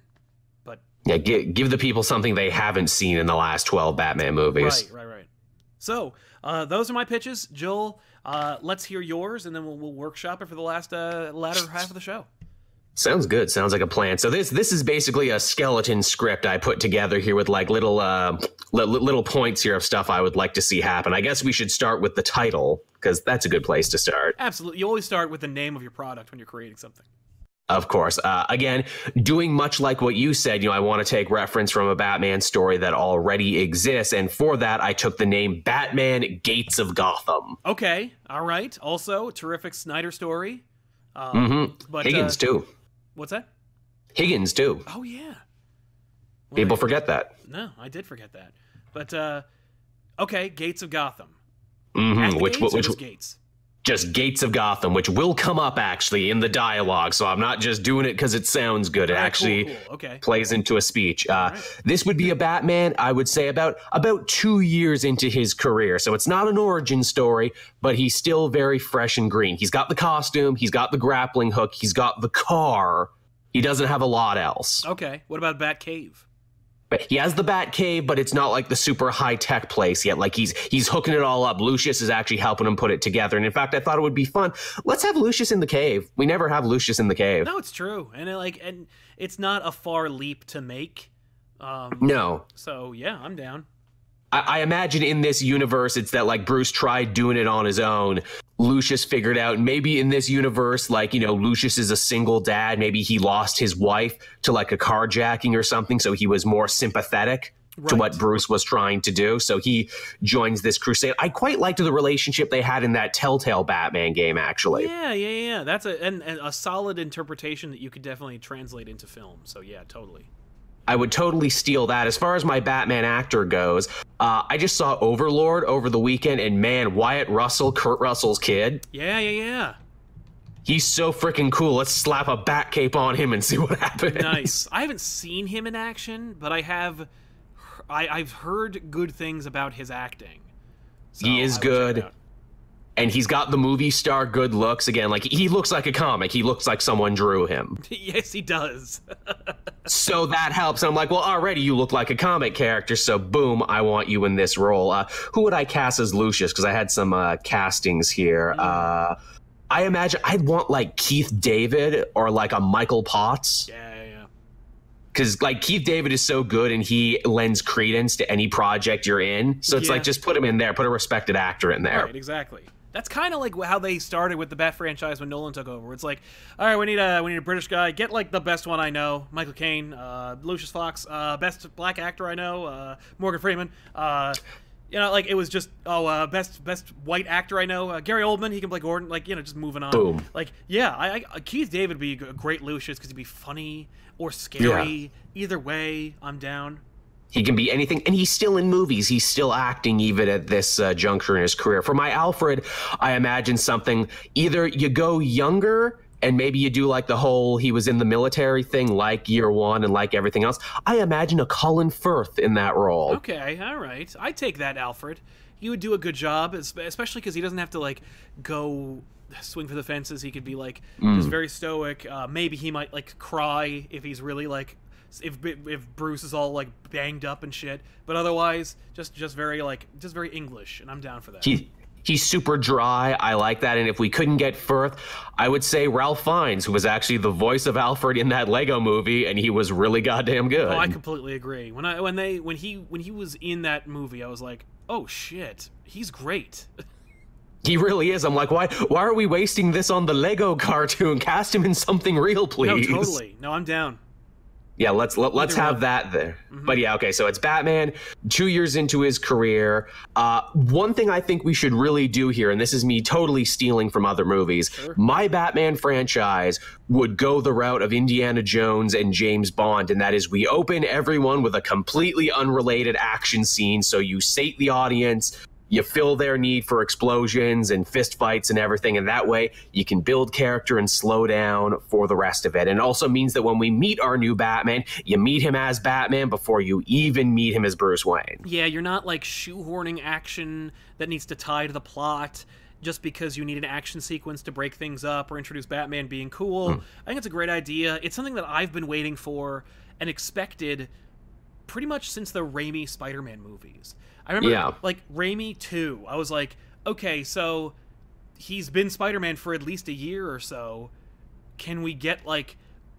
But Yeah, give, give the people something they haven't seen in the last 12 Batman movies. Right, right, right. So uh, those are my pitches, Joel. Uh, let's hear yours, and then we'll, we'll workshop it for the last uh, latter half of the show. Sounds good. Sounds like a plan. So this this is basically a skeleton script I put together here with like little uh li- li- little points here of stuff I would like to see happen. I guess we should start with the title because that's a good place to start. Absolutely, you always start with the name of your product when you're creating something. Of course. Uh, again, doing much like what you said, you know, I want to take reference from a Batman story that already exists, and for that, I took the name Batman Gates of Gotham. Okay, all right. Also, terrific Snyder story. Um, hmm But Higgins uh, too. What's that? Higgins too. Oh yeah. Well, People forget that. No, I did forget that. But uh, okay, Gates of Gotham. Mm-hmm. Which gates or which Gates? Just Gates of Gotham, which will come up actually in the dialogue. So I'm not just doing it because it sounds good. It Alright, cool, actually cool, Okay. plays into a speech. Uh, Alright. This would be a Batman, I would say, about about two years into his career. So it's not an origin story, but he's still very fresh and green. He's got the costume, he's got the grappling hook, he's got the car. He doesn't have a lot else. Okay. What about Bat Cave? But he has the Bat Cave, but it's not like the super high tech place yet. Like he's he's hooking it all up. Lucius is actually helping him put it together. And in fact, I thought it would be fun. Let's have Lucius in the cave. We never have Lucius in the cave. No, it's true, and it, like, and it's not a far leap to make. Um, No. so yeah, I'm down. I, I imagine in this universe, it's that like Bruce tried doing it on his own. Lucius figured out maybe in this universe, like, you know, Lucius is a single dad. Maybe he lost his wife to like a carjacking or something. So he was more sympathetic to what Bruce was trying to do. So he joins this crusade. I quite liked the relationship they had in that Telltale Batman game, actually. Yeah, yeah, yeah. That's a and, and a solid interpretation that you could definitely translate into film. So yeah, totally. I would totally steal that. As far as my Batman actor goes, uh, I just saw Overlord over the weekend, and man, Wyatt Russell, Kurt Russell's kid, Yeah, yeah, yeah. he's so freaking cool. Let's slap a bat cape on him and see what happens. Nice. I haven't seen him in action, but I have. I, I've heard good things about his acting. So He is I will check it good. And he's got the movie star good looks. Again, like he looks like a comic. He looks like someone drew him. yes, he does. so that helps. I'm like, well, already you look like a comic character. So boom, I want you in this role. Uh, who would I cast as Lucius? Because I had some uh, castings here. Uh, I imagine I'd want like Keith David or like a Michael Potts. yeah, yeah, yeah. because like Keith David is so good and he lends credence to any project you're in. So it's Yeah. like just put him in there, put a respected actor in there. Right, exactly. That's kind of like how they started with the Bat franchise when Nolan took over. It's like, all right, we need a we need a British guy. Get like the best one I know, Michael Caine, uh, Lucius Fox, uh, best black actor I know, uh, Morgan Freeman. Uh, you know, like it was just oh, uh, best best white actor I know, uh, Gary Oldman. He can play Gordon. Like you know, just moving on. Boom. Like yeah, I, I Keith David would be a great Lucius because he'd be funny or scary. Either way, I'm down. He can be anything, and he's still in movies. He's still acting even at this uh, juncture in his career. For my Alfred, I imagine something either you go younger and maybe you do like the whole he was in the military thing, like year one and like everything else. I imagine a Colin Firth in that role. Okay, all right. I take that, Alfred. He would do a good job, especially because he doesn't have to like go swing for the fences. He could be like just very stoic. Uh, maybe he might like cry if he's really like if if Bruce is all like banged up and shit. But otherwise, just just very like just very English, and I'm down for that. He he's super dry. I like that. And if we couldn't get Firth, I would say Ralph Fiennes, who was actually the voice of Alfred in that Lego movie, and he was really goddamn good. Oh, I completely agree. When I when they when he when he was in that movie, I was like, oh shit, he's great. he really is. I'm like, why why are we wasting this on the Lego cartoon? Cast him in something real, please. no, totally. No, I'm down. Yeah, let's let, let's have that there. But yeah, okay. So it's Batman, two years into his career. Uh, one thing I think we should really do here, and this is me totally stealing from other movies. My Batman franchise would go the route of Indiana Jones and James Bond, and that is we open everyone with a completely unrelated action scene, so you sate the audience. You fill their need for explosions and fist fights and everything, and that way you can build character and slow down for the rest of it. And it also means that when we meet our new Batman, you meet him as Batman before you even meet him as Bruce Wayne. Yeah, you're not like shoehorning action that needs to tie to the plot just because you need an action sequence to break things up or introduce Batman being cool. Hmm. I think it's a great idea. It's something that I've been waiting for and expected pretty much since the Raimi Spider-Man movies. I remember Yeah. like Raimi 2. I was like, okay, so he's been Spider-Man for at least a year or so. Can we get like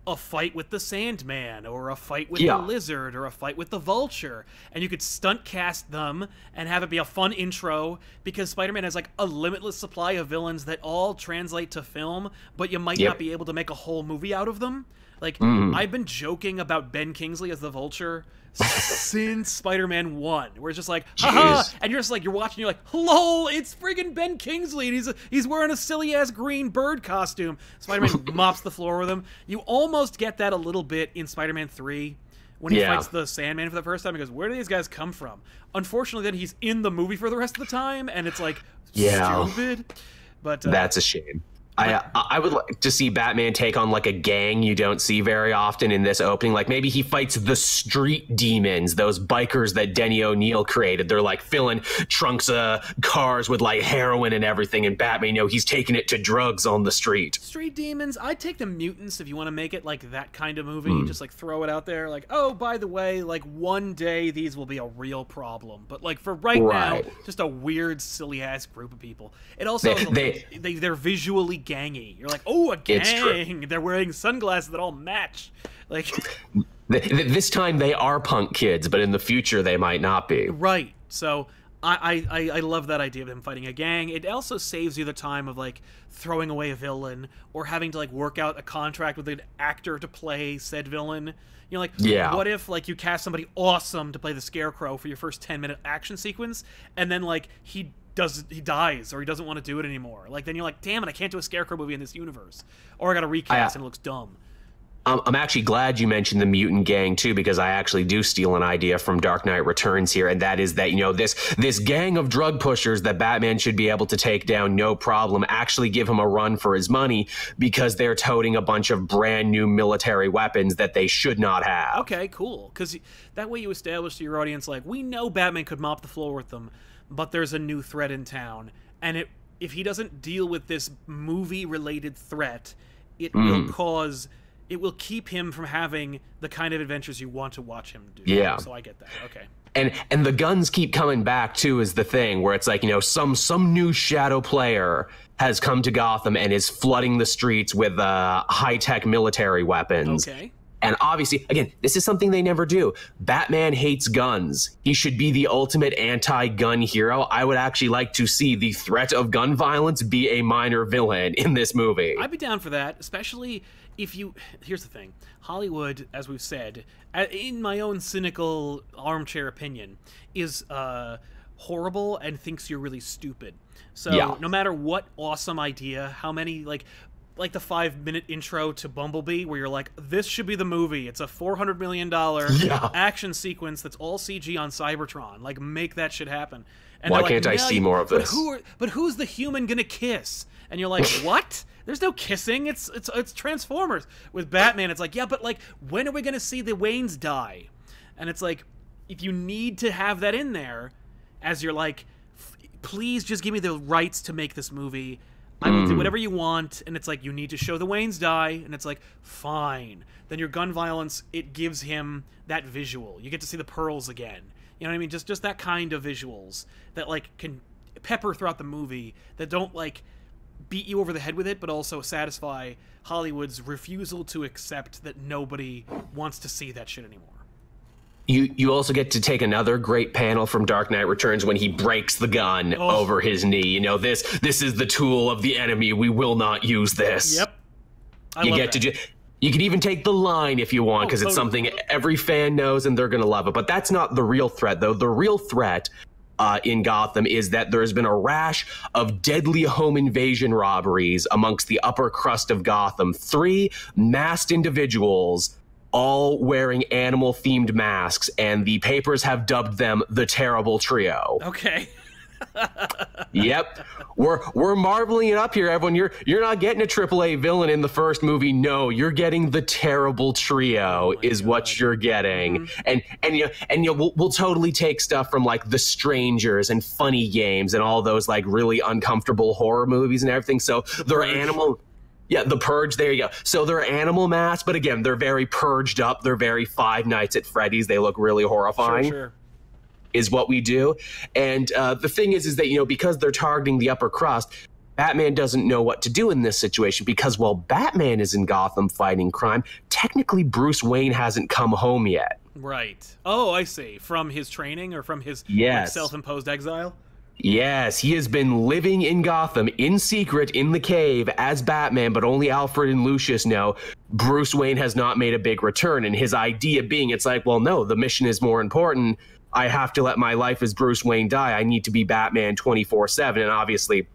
a fight with the Sandman or a fight with Yeah. the Lizard or a fight with the Vulture? And you could stunt cast them and have it be a fun intro because Spider-Man has like a limitless supply of villains that all translate to film, but you might Yep. not be able to make a whole movie out of them. Like Mm-hmm. I've been joking about Ben Kingsley as the Vulture since Spider-Man One, where it's just like, haha, Jeez. and you're just like, you're watching, you're like, lol, it's friggin' Ben Kingsley, and he's he's wearing a silly ass green bird costume. Spider-Man mops the floor with him. You almost get that a little bit in Spider-Man Three, when he Yeah. fights the Sandman for the first time. He goes, "Where do these guys come from?" Unfortunately, then he's in the movie for the rest of the time, and it's like Yeah. stupid. But uh, That's a shame. I I would like to see Batman take on like a gang you don't see very often in this opening. Like maybe he fights the street demons, those bikers that Denny O'Neil created. They're like filling trunks of cars with like heroin and everything, and Batman, you know, he's taking it to drugs on the street. Street Demons, I'd take the mutants if you want to make it like that kind of movie. Hmm. Just like throw it out there, like, oh, by the way, like one day these will be a real problem. But like for right, Right. now, just a weird, silly ass group of people. It also They- has they- they they're visually gangy. You're like, oh, a gang. They're wearing sunglasses that all match. Like, Th- th- This time they are punk kids, but in the future they might not be. Right. So I, I, I- I love that idea of them fighting a gang. It also saves you the time of like throwing away a villain or having to like work out a contract with an actor to play said villain. You know, like Yeah. what if like you cast somebody awesome to play the scarecrow for your first ten minute action sequence and then like he does he dies or he doesn't want to do it anymore. Like then you're like, damn it, I can't do a scarecrow movie in this universe. Or I gotta recast I- and it looks dumb. Um, I'm actually glad you mentioned the mutant gang too, because I actually do steal an idea from Dark Knight Returns here, and that is that you know this this gang of drug pushers that Batman should be able to take down no problem. Actually, give him a run for his money because they're toting a bunch of brand new military weapons that they should not have. Okay, cool. Because that way you establish to your audience, like, we know Batman could mop the floor with them, but there's a new threat in town, and it if he doesn't deal with this movie-related threat, it Hmm. will cause. It will keep him from having the kind of adventures you want to watch him do. Yeah. So I get that. Okay. and and the guns keep coming back too is the thing where it's like you know some some new shadow player has come to Gotham and is flooding the streets with uh, high tech military weapons. Okay. And obviously, again, this is something they never do. Batman hates guns. He should be the ultimate anti gun hero. I would actually like to see the threat of gun violence be a minor villain in this movie. I'd be down for that, especially if you. Here's the thing Hollywood, as we've said, in my own cynical armchair opinion, is uh, horrible and thinks you're really stupid. So Yeah. no matter what awesome idea, how many, like, like the five minute intro to Bumblebee, where you're like, this should be the movie. It's a $400 million Yeah. action sequence that's all CG on Cybertron. Like, make that shit happen. And Why like, can't I see more of but this?" Who are, but who's the human gonna kiss? And you're like, what? There's no kissing. It's it's it's Transformers. With Batman, it's like, yeah, but like, when are we gonna see the Waynes die? And it's like, if you need to have that in there, as you're like, f- please just give me the rights to make this movie. I will do mm. whatever you want, and it's like you need to show the Waynes die, and it's like fine. Then your gun violence it gives him that visual. You get to see the pearls again. You know what I mean? Just just that kind of visuals that like can pepper throughout the movie that don't like beat you over the head with it, but also satisfy Hollywood's refusal to accept that nobody wants to see that shit anymore. You you also get to take another great panel from Dark Knight Returns when he breaks the gun Oh. over his knee. You know this this is the tool of the enemy. We will not use this. Yep. I you get that. to ju- you could even take the line if you want Oh, because it's totally. something every fan knows and they're going to love it but that's not the real threat though the real threat uh, in Gotham is that there has been a rash of deadly home invasion robberies amongst the upper crust of Gotham. Three masked individuals, all wearing animal themed masks, and the papers have dubbed them the Terrible Trio. Okay. Yep. We're we're marveling it up here, everyone. You're you're not getting a AAA villain in the first movie. No, you're getting the terrible trio is what you're getting. And and you and you we'll, we'll totally take stuff from like The Strangers and Funny Games and all those like really uncomfortable horror movies and everything. So they're animal yeah, the purge. There you go. So they're animal masks, but again, they're very purged up. They're very Five Nights at Freddy's. They look really horrifying sure. sure. is what we do. And uh, the thing is, is that you know because they're targeting the upper crust, Batman doesn't know what to do in this situation because while Batman is in Gotham fighting crime, technically Bruce Wayne hasn't come home yet. Right. Oh, I see. From his training or from his like, self-imposed exile? Yes, he has been living in Gotham in secret in the cave as Batman, but only Alfred and Lucius know. Bruce Wayne has not made a big return, and his idea being it's like, well, no, the mission is more important. I have to let my life as Bruce Wayne die. I need to be Batman 24 7. And obviously,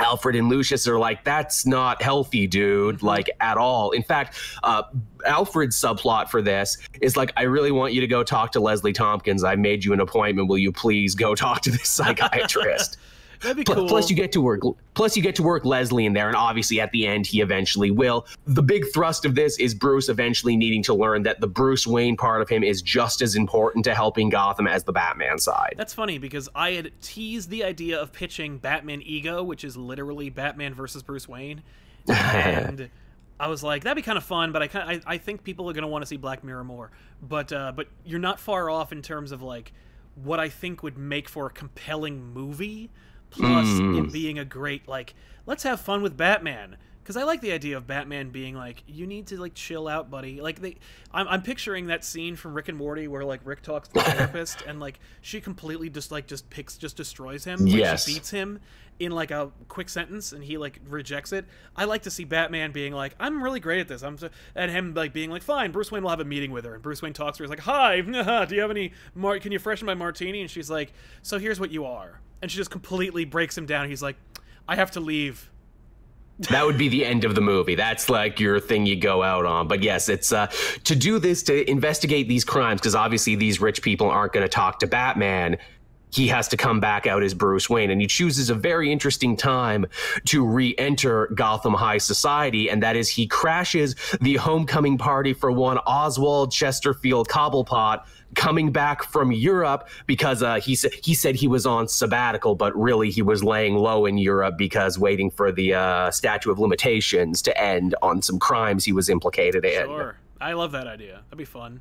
Alfred and Lucius are like, that's not healthy, dude, Mm-hmm. like at all. In fact, uh, Alfred's subplot for this is like, I really want you to go talk to Leslie Tompkins. I made you an appointment. Will you please go talk to this psychiatrist? That'd be Pl- cool. Plus, you get to work. Plus, you get to work Leslie in there, and obviously, at the end, he eventually will. The big thrust of this is Bruce eventually needing to learn that the Bruce Wayne part of him is just as important to helping Gotham as the Batman side. That's funny because I had teased the idea of pitching Batman Ego, which is literally Batman versus Bruce Wayne, and I was like, that'd be kind of fun. But I kind, I, I think people are gonna want to see Black Mirror more. But uh, but you're not far off in terms of like what I think would make for a compelling movie, plus it mm. being a great like, let's have fun with Batman. Because I like the idea of Batman being like, you need to like chill out, buddy. Like they, I'm, I'm picturing that scene from Rick and Morty where like Rick talks to the therapist and like she completely just like just picks just destroys him. Like, Yes. she beats him in like a quick sentence and he like rejects it. I like to see Batman being like, I'm really great at this. I'm so, and him like being like, fine. Bruce Wayne will have a meeting with her and Bruce Wayne talks to her. He's like, hi, do you have any? Mar- can you freshen my martini? And she's like, so here's what you are. And she just completely breaks him down. He's like, I have to leave. that would be the end of the movie. That's like your thing you go out on. But yes, it's uh, to do this to investigate these crimes because obviously these rich people aren't going to talk to Batman. He has to come back out as Bruce Wayne, and he chooses a very interesting time to re-enter Gotham High Society, and that is he crashes the homecoming party for one Oswald Chesterfield Cobblepot coming back from Europe because uh, he said he said he was on sabbatical, but really he was laying low in Europe because waiting for the uh, statute of limitations to end on some crimes he was implicated in. Sure. I love that idea. That'd be fun.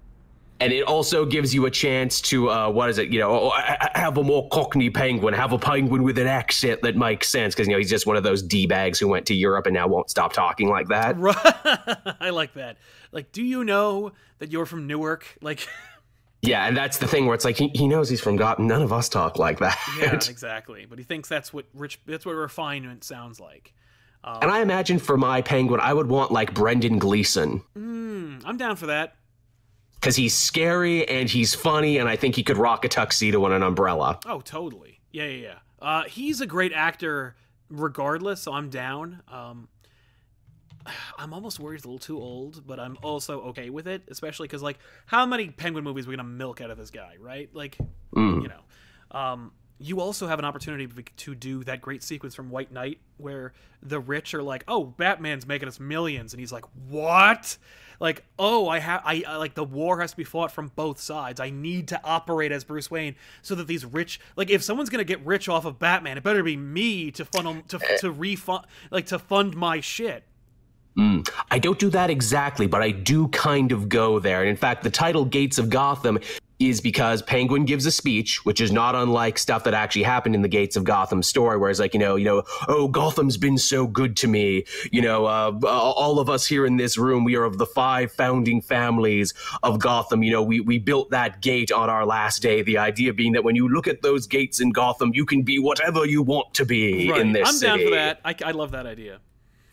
And it also gives you a chance to uh, what is it? You know, oh, have a more Cockney penguin, have a penguin with an accent that makes sense because you know he's just one of those d bags who went to Europe and now won't stop talking like that. Right. I like that. Like, do you know that you're from Newark? Like, Yeah, and that's the thing where it's like he, he knows he's from Gotham. None of us talk like that. yeah, exactly. But he thinks that's what rich. That's what refinement sounds like. And I imagine for my penguin, I would want like Brendan Gleeson Hmm, I'm down for that. because he's scary and he's funny, and I think he could rock a tuxedo and an umbrella. Oh, totally. Yeah, yeah, yeah. Uh, he's a great actor, regardless. So I'm down. Um, I'm almost worried he's a little too old, but I'm also okay with it, especially because like, how many Penguin movies are we gonna milk out of this guy, right? Like, you know. Um, you also have an opportunity to do that great sequence from White Knight where the rich are like, "Oh, Batman's making us millions," and he's like, "What?" Like, "Oh, I have, I, I like the war has to be fought from both sides. I need to operate as Bruce Wayne so that these rich, like, if someone's gonna get rich off of Batman, it better be me to funnel to to refund, like, to fund my shit." I don't do that exactly, but I do kind of go there. And in fact, the title Gates of Gotham is because Penguin gives a speech, which is not unlike stuff that actually happened in the Gates of Gotham story, where it's like, you know, you know, oh, Gotham's been so good to me. You know, uh, all of us here in this room, we are of the five founding families of Gotham. You know, we, we built that gate on our last day. The idea being that when you look at those gates in Gotham, you can be whatever you want to be in this I'm city. down for that. I, I love that idea.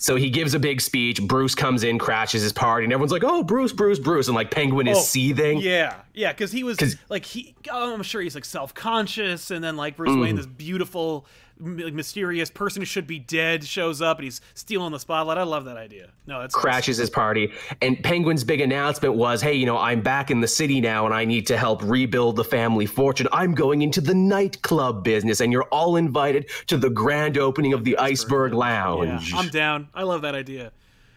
So he gives a big speech. Bruce comes in, crashes his party, and everyone's like, "Oh, Bruce, Bruce, Bruce!" And like Penguin is Oh, seething. Yeah, yeah, because he was like he. Oh, I'm sure he's like self-conscious, and then like Bruce Mm. Wayne, this beautiful, mysterious person who should be dead, shows up and he's stealing the spotlight. I love that idea. No, that's Crashes his party, and Penguin's big announcement was, "Hey, you know, I'm back in the city now, and I need to help rebuild the family fortune. I'm going into the nightclub business, and you're all invited to the grand opening of the Iceberg Yeah, Lounge." I'm down. I love that idea.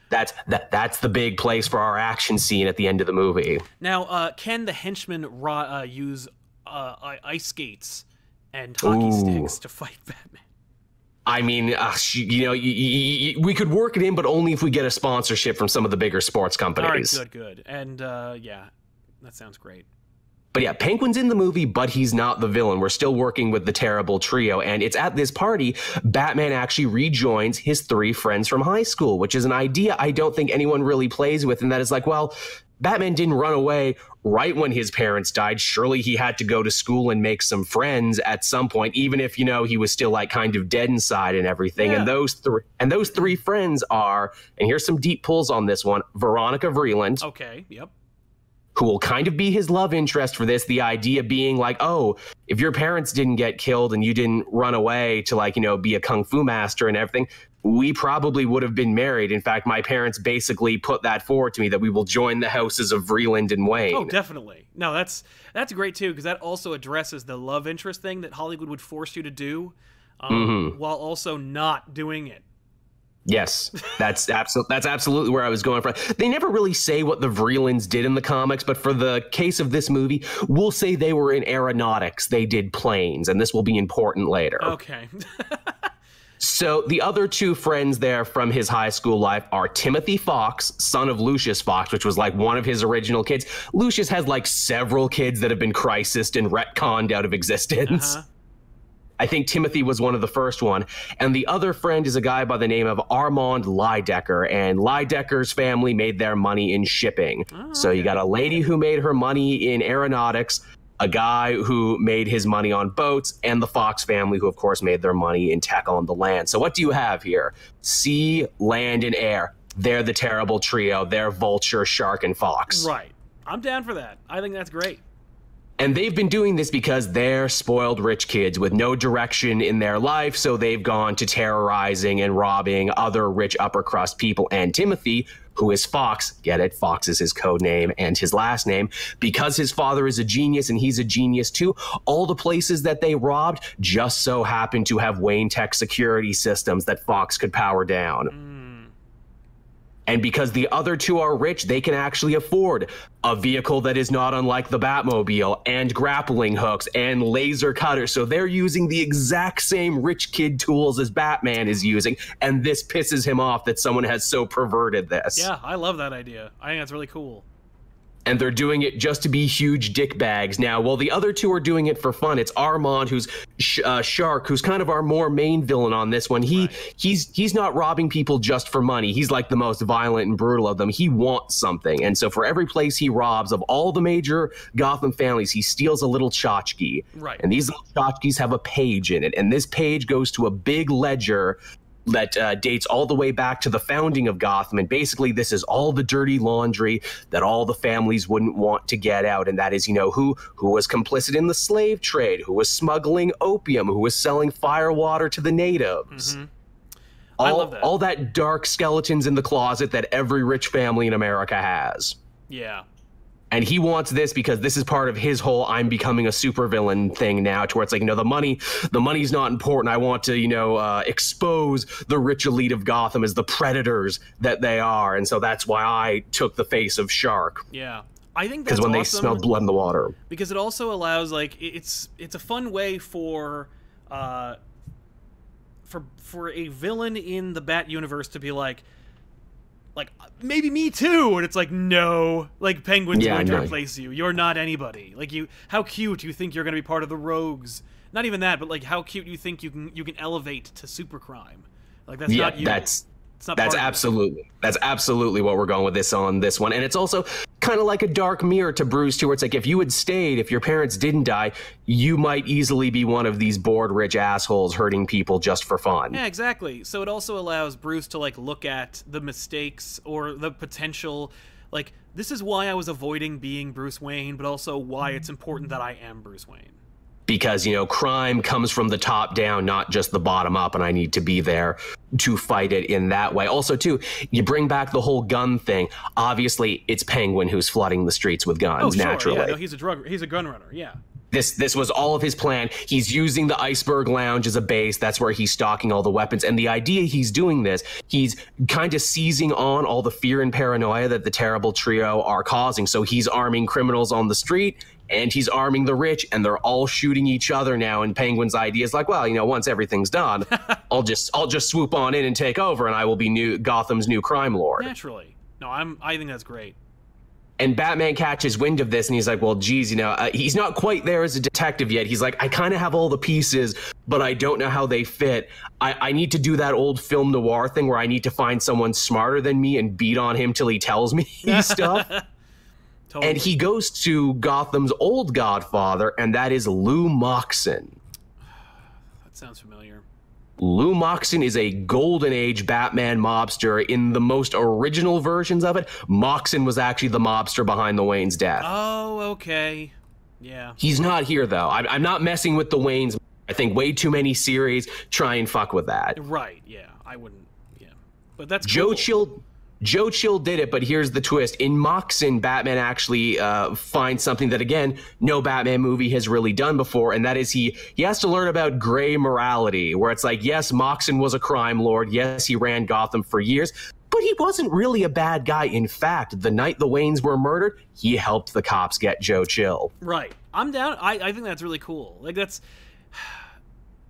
that's that. That's the big place for our action scene at the end of the movie. Now, uh, can the henchmen uh, use uh, ice skates and hockey Ooh. sticks to fight Batman? I mean, uh, you know, y- y- y- we could work it in, but only if we get a sponsorship from some of the bigger sports companies. All right, good, good, and uh, yeah, that sounds great. But yeah, Penguin's in the movie, but he's not the villain. We're still working with the terrible trio. And it's at this party, Batman actually rejoins his three friends from high school, which is an idea I don't think anyone really plays with. And that is like, well, Batman didn't run away right when his parents died. Surely he had to go to school and make some friends at some point, even if, you know, he was still like kind of dead inside and everything. Yeah. And those three and those three friends are, and here's some deep pulls on this one, Veronica Vreeland, Okay, yep. who will kind of be his love interest for this. The idea being like, oh, if your parents didn't get killed and you didn't run away to like, you know, be a kung fu master and everything, we probably would have been married. In fact, my parents basically put that forward to me that we will join the houses of Vreeland and Wayne. Oh, definitely. No, that's that's great too because that also addresses the love interest thing that Hollywood would force you to do, um, Mm-hmm. while also not doing it. Yes, that's absolutely that's absolutely where I was going from. They never really say what the Vreelands did in the comics, but for the case of this movie, we'll say they were in aeronautics. They did planes, and this will be important later. Okay. So the other two friends there from his high school life are Timothy Fox, son of Lucius Fox, which was like one of his original kids. Lucius has like several kids that have been crisised and retconned out of existence. Uh-huh. I think Timothy was one of the first one. And the other friend is a guy by the name of Armand Lydecker. And Lydecker's family made their money in shipping. so you got a lady who made her money in aeronautics, a guy who made his money on boats, and the Fox family, who of course made their money in tech on the land. So what do you have here? Sea, land, and air. They're the terrible trio. They're vulture, shark, and fox. right. I'm down for that. I think that's great. And they've been doing this because they're spoiled rich kids with no direction in their life. So they've gone to terrorizing and robbing other rich upper crust people. And Timothy, who is Fox, get it? Fox is his code name and his last name. Because his father is a genius and he's a genius too, all the places that they robbed just so happened to have Wayne Tech security systems that Fox could power down. And because the other two are rich, they can actually afford a vehicle that is not unlike the Batmobile and grappling hooks and laser cutters. So they're using the exact same rich kid tools as Batman is using. And this pisses him off that someone has so perverted this. Yeah, I love that idea. I think that's really cool. And they're doing it just to be huge dick bags. Now, while the other two are doing it for fun, it's Armand who's sh- uh, Shark, who's kind of our more main villain on this one. He he's he's not robbing people just for money. He's like the most violent and brutal of them. He wants something, and so for every place he robs of all the major Gotham families, he steals a little tchotchke. Right. And these little tchotchkes have a page in it, and this page goes to a big ledger that uh, dates all the way back to the founding of Gotham. And basically, this is all the dirty laundry that all the families wouldn't want to get out. And that is, you know, who who was complicit in the slave trade, who was smuggling opium, who was selling firewater to the natives. I All, love that. all that dark skeletons in the closet that every rich family in America has. Yeah. And he wants this because this is part of his whole I'm becoming a supervillain thing now, to where it's like, you know, the money, the money's not important. I want to, you know, uh, expose the rich elite of Gotham as the predators that they are. And so that's why I took the face of Shark. Yeah. I think that's Because when awesome they smell blood in the water. because it also allows like it's it's a fun way for uh for for a villain in the Bat universe to be like like maybe me too and it's like no. Like penguin's Yeah, going to replace you. You're not anybody. Like you how cute you think you're going to be part of the rogues. Not even that but like how cute you think you can you can elevate to super crime like that's Yeah, not you. that's That's absolutely that's absolutely what we're going with this on this one. And it's also kind of like a dark mirror to Bruce too, where it's like if you had stayed, if your parents didn't die, you might easily be one of these bored rich assholes hurting people just for fun. Yeah, exactly. So it also allows Bruce to like look at the mistakes or the potential like this is why I was avoiding being Bruce Wayne, but also why it's important that I am Bruce Wayne. Because you know crime comes from the top down not just the bottom up and i need to be there to fight it in that way also too you bring back the whole gun thing obviously it's penguin who's flooding the streets with guns Oh, sure. naturally Yeah, no, he's a drug he's a gun runner. Yeah. this this was all of his plan he's using the iceberg lounge as a base that's where he's stocking all the weapons and the idea he's doing this he's kind of seizing on all the fear and paranoia that the terrible trio are causing so he's arming criminals on the street and he's arming the rich and they're all shooting each other now and penguin's idea is like well you know once everything's done i'll just i'll just swoop on in and take over and i will be new gotham's new crime lord Naturally. No, I'm I think that's great. and Batman catches wind of this and he's like, well, geez, you know, uh, he's not quite there as a detective yet. He's like, I kind of have all the pieces, but I don't know how they fit. I, I need to do that old film noir thing where I need to find someone smarter than me and beat on him till he tells me stuff. Totally. And he goes to Gotham's old godfather, and that is Lou Moxon. that sounds familiar. Lou Moxon is a golden age Batman mobster. In the most original versions of it, Moxon was actually the mobster behind the Wayne's death. Oh, okay. Yeah. He's not here though. I'm, I'm not messing with the Waynes. I think way too many series try and fuck with that. Right. Yeah. I wouldn't. Yeah. But that's Joe cool. Chill. Joe Chill did it, but here's the twist. In Moxon, Batman actually uh, finds something that, again, no Batman movie has really done before, and that is he he has to learn about gray morality, where it's like, yes, Moxon was a crime lord, yes, he ran Gotham for years, but he wasn't really a bad guy. In fact, the night the Waynes were murdered, he helped the cops get Joe Chill. Right. I'm down. I, I think that's really cool. Like that's.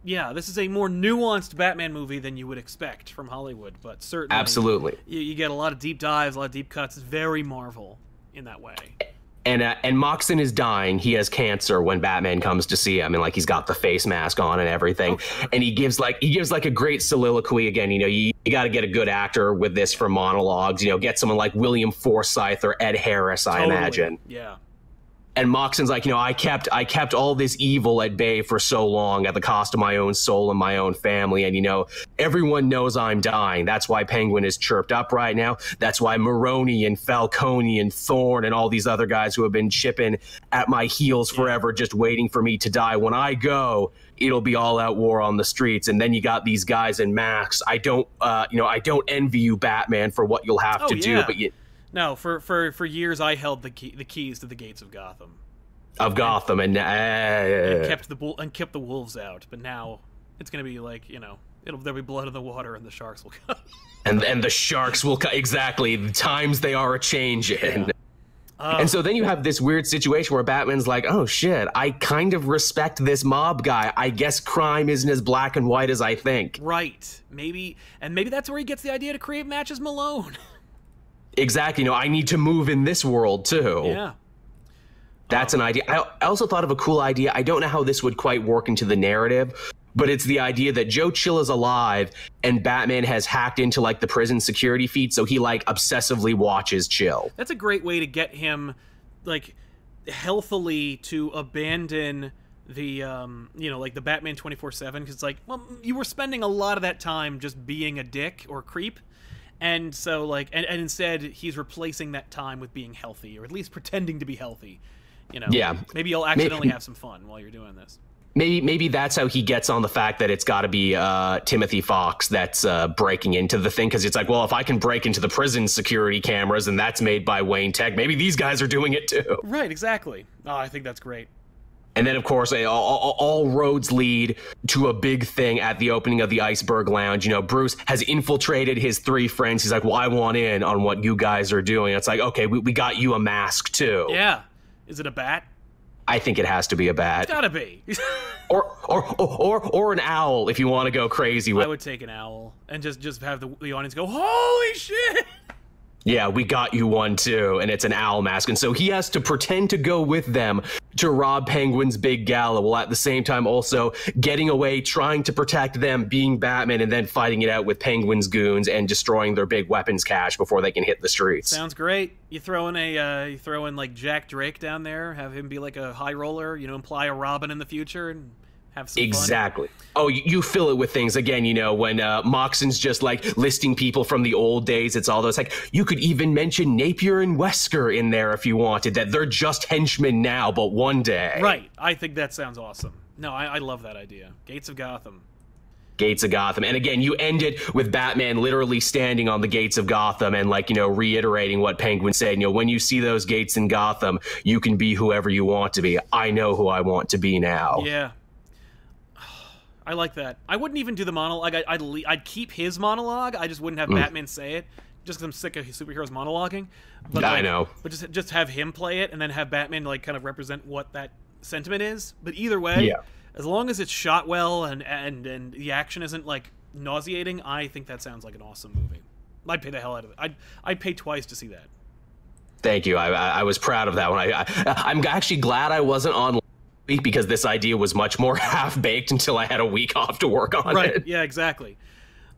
Yeah, this is a more nuanced Batman movie than you would expect from Hollywood, but certainly Absolutely. you, you get a lot of deep dives, a lot of deep cuts. It's very Marvel in that way. And uh, and Moxon is dying. He has cancer when Batman comes to see him, and like he's got the face mask on and everything. And he gives like he gives like a great soliloquy again. You know, you, you got to get a good actor with this for monologues. You know, get someone like William Forsythe or Ed Harris, I imagine. Yeah. And Moxon's like, you know, I kept I kept all this evil at bay for so long at the cost of my own soul and my own family. And you know, everyone knows I'm dying. That's why Penguin is chirped up right now. That's why Maroni and Falcone and Thorne and all these other guys who have been chipping at my heels forever, just waiting for me to die. When I go, it'll be all out war on the streets. And then you got these guys in masks. I don't, uh, you know, I don't envy you, Batman, for what you'll have Oh, to do. But you, No, for for for years I held the key, the keys to the gates of Gotham of Gotham and. and Uh, kept the bull and kept the wolves out. But now it's gonna be like you know it'll there'll be blood in the water and the sharks will come. and and the sharks will co- exactly the times they are a changing. Uh, And so then you have this weird situation where Batman's like, "Oh shit, I kind of respect this mob guy. I guess crime isn't as black and white as I think." right, maybe, and maybe that's where he gets the idea to create matches Malone. Exactly. You know, I need to move in this world too. yeah. That's an idea. I, I also thought of a cool idea. I don't know how this would quite work into the narrative, but it's the idea that Joe Chill is alive and Batman has hacked into like the prison security feed, so he like obsessively watches Chill. That's a great way to get him, like, healthily to abandon the, um, you know, like the Batman 24 7. Because, it's like, well, you were spending a lot of that time just being a dick or creep. And so, like, and, and instead, he's replacing that time with being healthy, or at least pretending to be healthy. You know? Yeah. Maybe you'll accidentally have some fun while you're doing this. Maybe maybe that's how he gets on the fact that it's got to be uh, Timothy Fox that's uh, breaking into the thing because it's like, well, if I can break into the prison security cameras and that's made by Wayne Tech, maybe these guys are doing it too. Right, exactly. Oh, I think that's great. And then, of course, all, all, all roads lead to a big thing at the opening of the Iceberg Lounge. You know, Bruce has infiltrated his three friends. He's like, well, I want in on what you guys are doing. It's like, okay, we, we got you a mask too. Yeah. Is it a bat? I think it has to be a bat. It's gotta be. Or, or, or, or, or an owl if you want to go crazy with I would take an owl and just just have the, the audience go, "Holy shit!" Yeah, we got you one too, and it's an owl mask. And so he has to pretend to go with them to rob Penguin's big gala, while at the same time also getting away, trying to protect them, being Batman, and then fighting it out with Penguin's goons and destroying their big weapons cache before they can hit the streets. Sounds great. You throw in a uh, you throw in like Jack Drake down there, have him be like a high roller, you know, imply a Robin in the future, and have some fun. Exactly. Oh, you, you fill it with things again. You know, when uh, Moxon's just like listing people from the old days, it's all those like you could even mention Napier and Wesker in there if you wanted. That they're just henchmen now, but one day. Right. I think that sounds awesome. No, I, I love that idea. Gates of Gotham. Gates of Gotham. And again, you end it with Batman literally standing on the gates of Gotham and, like, you know, reiterating what Penguin said. You know, when you see those gates in Gotham, you can be whoever you want to be. I know who I want to be now. Yeah. I like that. I wouldn't even do the monologue. I, I'd le- I'd keep his monologue. I just wouldn't have mm. Batman say it, just because I'm sick of superheroes monologuing. But I like- know. But just just have him play it, and then have Batman like kind of represent what that sentiment is. But either way, Yeah. as long as it's shot well and and and the action isn't like nauseating, I think that sounds like an awesome movie. I'd pay the hell out of it. I'd I'd pay twice to see that. Thank you. I, I, I was proud of that one. I, I, I'm actually glad I wasn't on week because this idea was much more half baked until I had a week off to work on right it. yeah exactly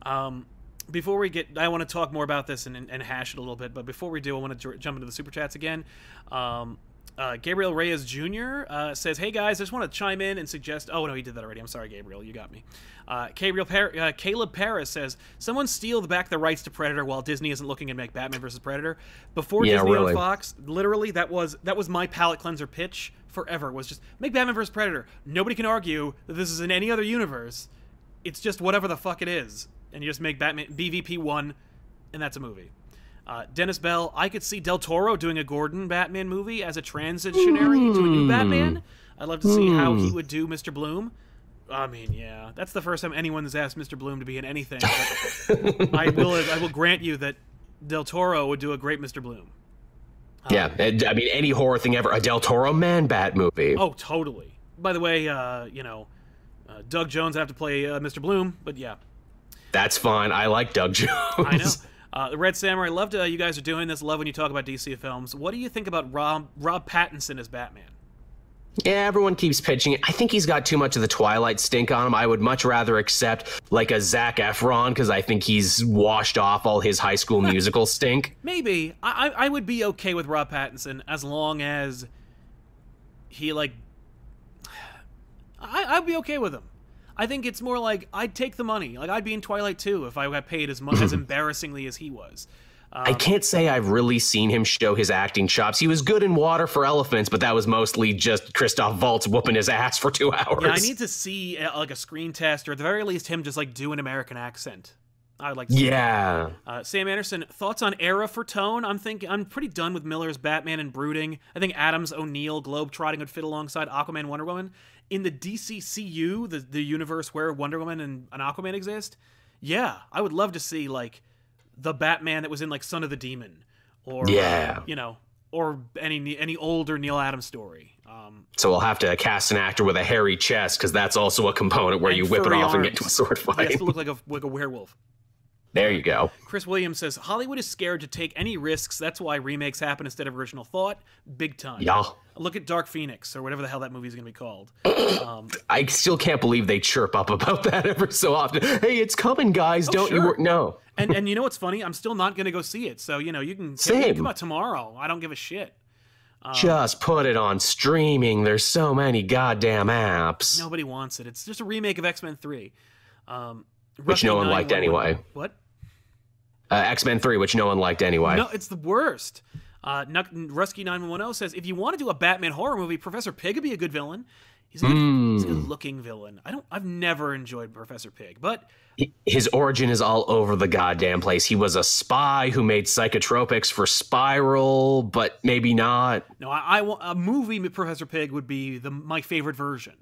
um, before we get i want to talk more about this and, and, hash it a little bit but before we do i want to j- jump into the super chats again um, uh, Gabriel Reyes Jr. Uh, says, "Hey guys, I just want to chime in and suggest." Oh no, he did that already. I'm sorry, Gabriel, you got me. Uh, uh, Caleb Paris says, "Someone steal back the rights to Predator while Disney isn't looking to make Batman versus Predator." Before Yeah, Disney really. owned Fox, literally that was that was my palate cleanser pitch forever. Was just make Batman versus Predator. Nobody can argue that this is in any other universe. It's just whatever the fuck it is, and you just make Batman BVP one, and that's a movie. Uh, Dennis Bell, I could see Del Toro doing a Gordon Batman movie as a transitionary to a new Batman. I'd love to see how he would do Mr. Bloom. I mean, yeah, that's the first time anyone's asked Mr. Bloom to be in anything. I will, I will grant you that Del Toro would do a great Mr. Bloom. yeah, I mean, any horror thing ever. A Del Toro Man Bat movie. Oh, totally. By the way, uh, you know, uh, Doug Jones have to play uh, Mr. Bloom, but yeah, That's fine. I like Doug Jones. I know. Uh, the Red Samurai, loved uh, you guys are doing this. Love when you talk about DC films. What do you think about Rob Rob Pattinson as Batman? Yeah, everyone keeps pitching it. I think he's got too much of the Twilight stink on him. I would much rather accept like a Zac Efron because I think he's washed off all his High School Musical stink. Maybe I, I I would be okay with Rob Pattinson as long as he like I I'd be okay with him. I think it's more like I'd take the money. Like I'd be in Twilight too if I got paid as much as embarrassingly as he was. I can't say I've really seen him show his acting chops. He was good in Water for Elephants, but that was mostly just Christoph Waltz whooping his ass for two hours. Yeah, I need to see uh, like a screen test or at the very least him just like do an American accent. I would like to see yeah. Uh, Sam Anderson, thoughts on era for tone? I'm thinking I'm pretty done with Miller's Batman and Brooding. I think Adams, O'Neil, Globetrotting would fit alongside Aquaman, Wonder Woman in the DCEU, the the universe where Wonder Woman and, and Aquaman exist. Yeah, I would love to see like the Batman that was in like Son of the Demon, or uh, Yeah. you know, or any any older Neal Adams story. Um, So we'll have to cast an actor with a hairy chest because that's also a component where you whip it off and get arms. to a sword he fight. has to look like a like a werewolf. There you go. Chris Williams says Hollywood is scared to take any risks. That's why remakes happen instead of original thought. Big time. Yeah. Look at Dark Phoenix or whatever the hell that movie's going to be called. Um, I still can't believe they chirp up about that ever so often. Hey, it's coming, guys. Don't you Oh, sure. worry. No. and and you know what's funny? I'm still not going to go see it. So you know you can you Same. come out tomorrow. I don't give a shit. Um, Just put it on streaming. There's so many goddamn apps. Nobody wants it. It's just a remake of X Men Three, um, Which no one liked anyway. What? Uh, X Men 3, which no one liked anyway. No, it's the worst. Uh, Rusky nine one zero says if you want to do a Batman horror movie, Professor Pyg would be a good villain. He's a good, he's a Hmm. good looking villain. I don't. I've never enjoyed Professor Pyg, but His origin is all over the goddamn place. He was a spy who made psychotropics for Spiral, but maybe not. no, I, I want a movie. with Professor Pyg would be the my favorite version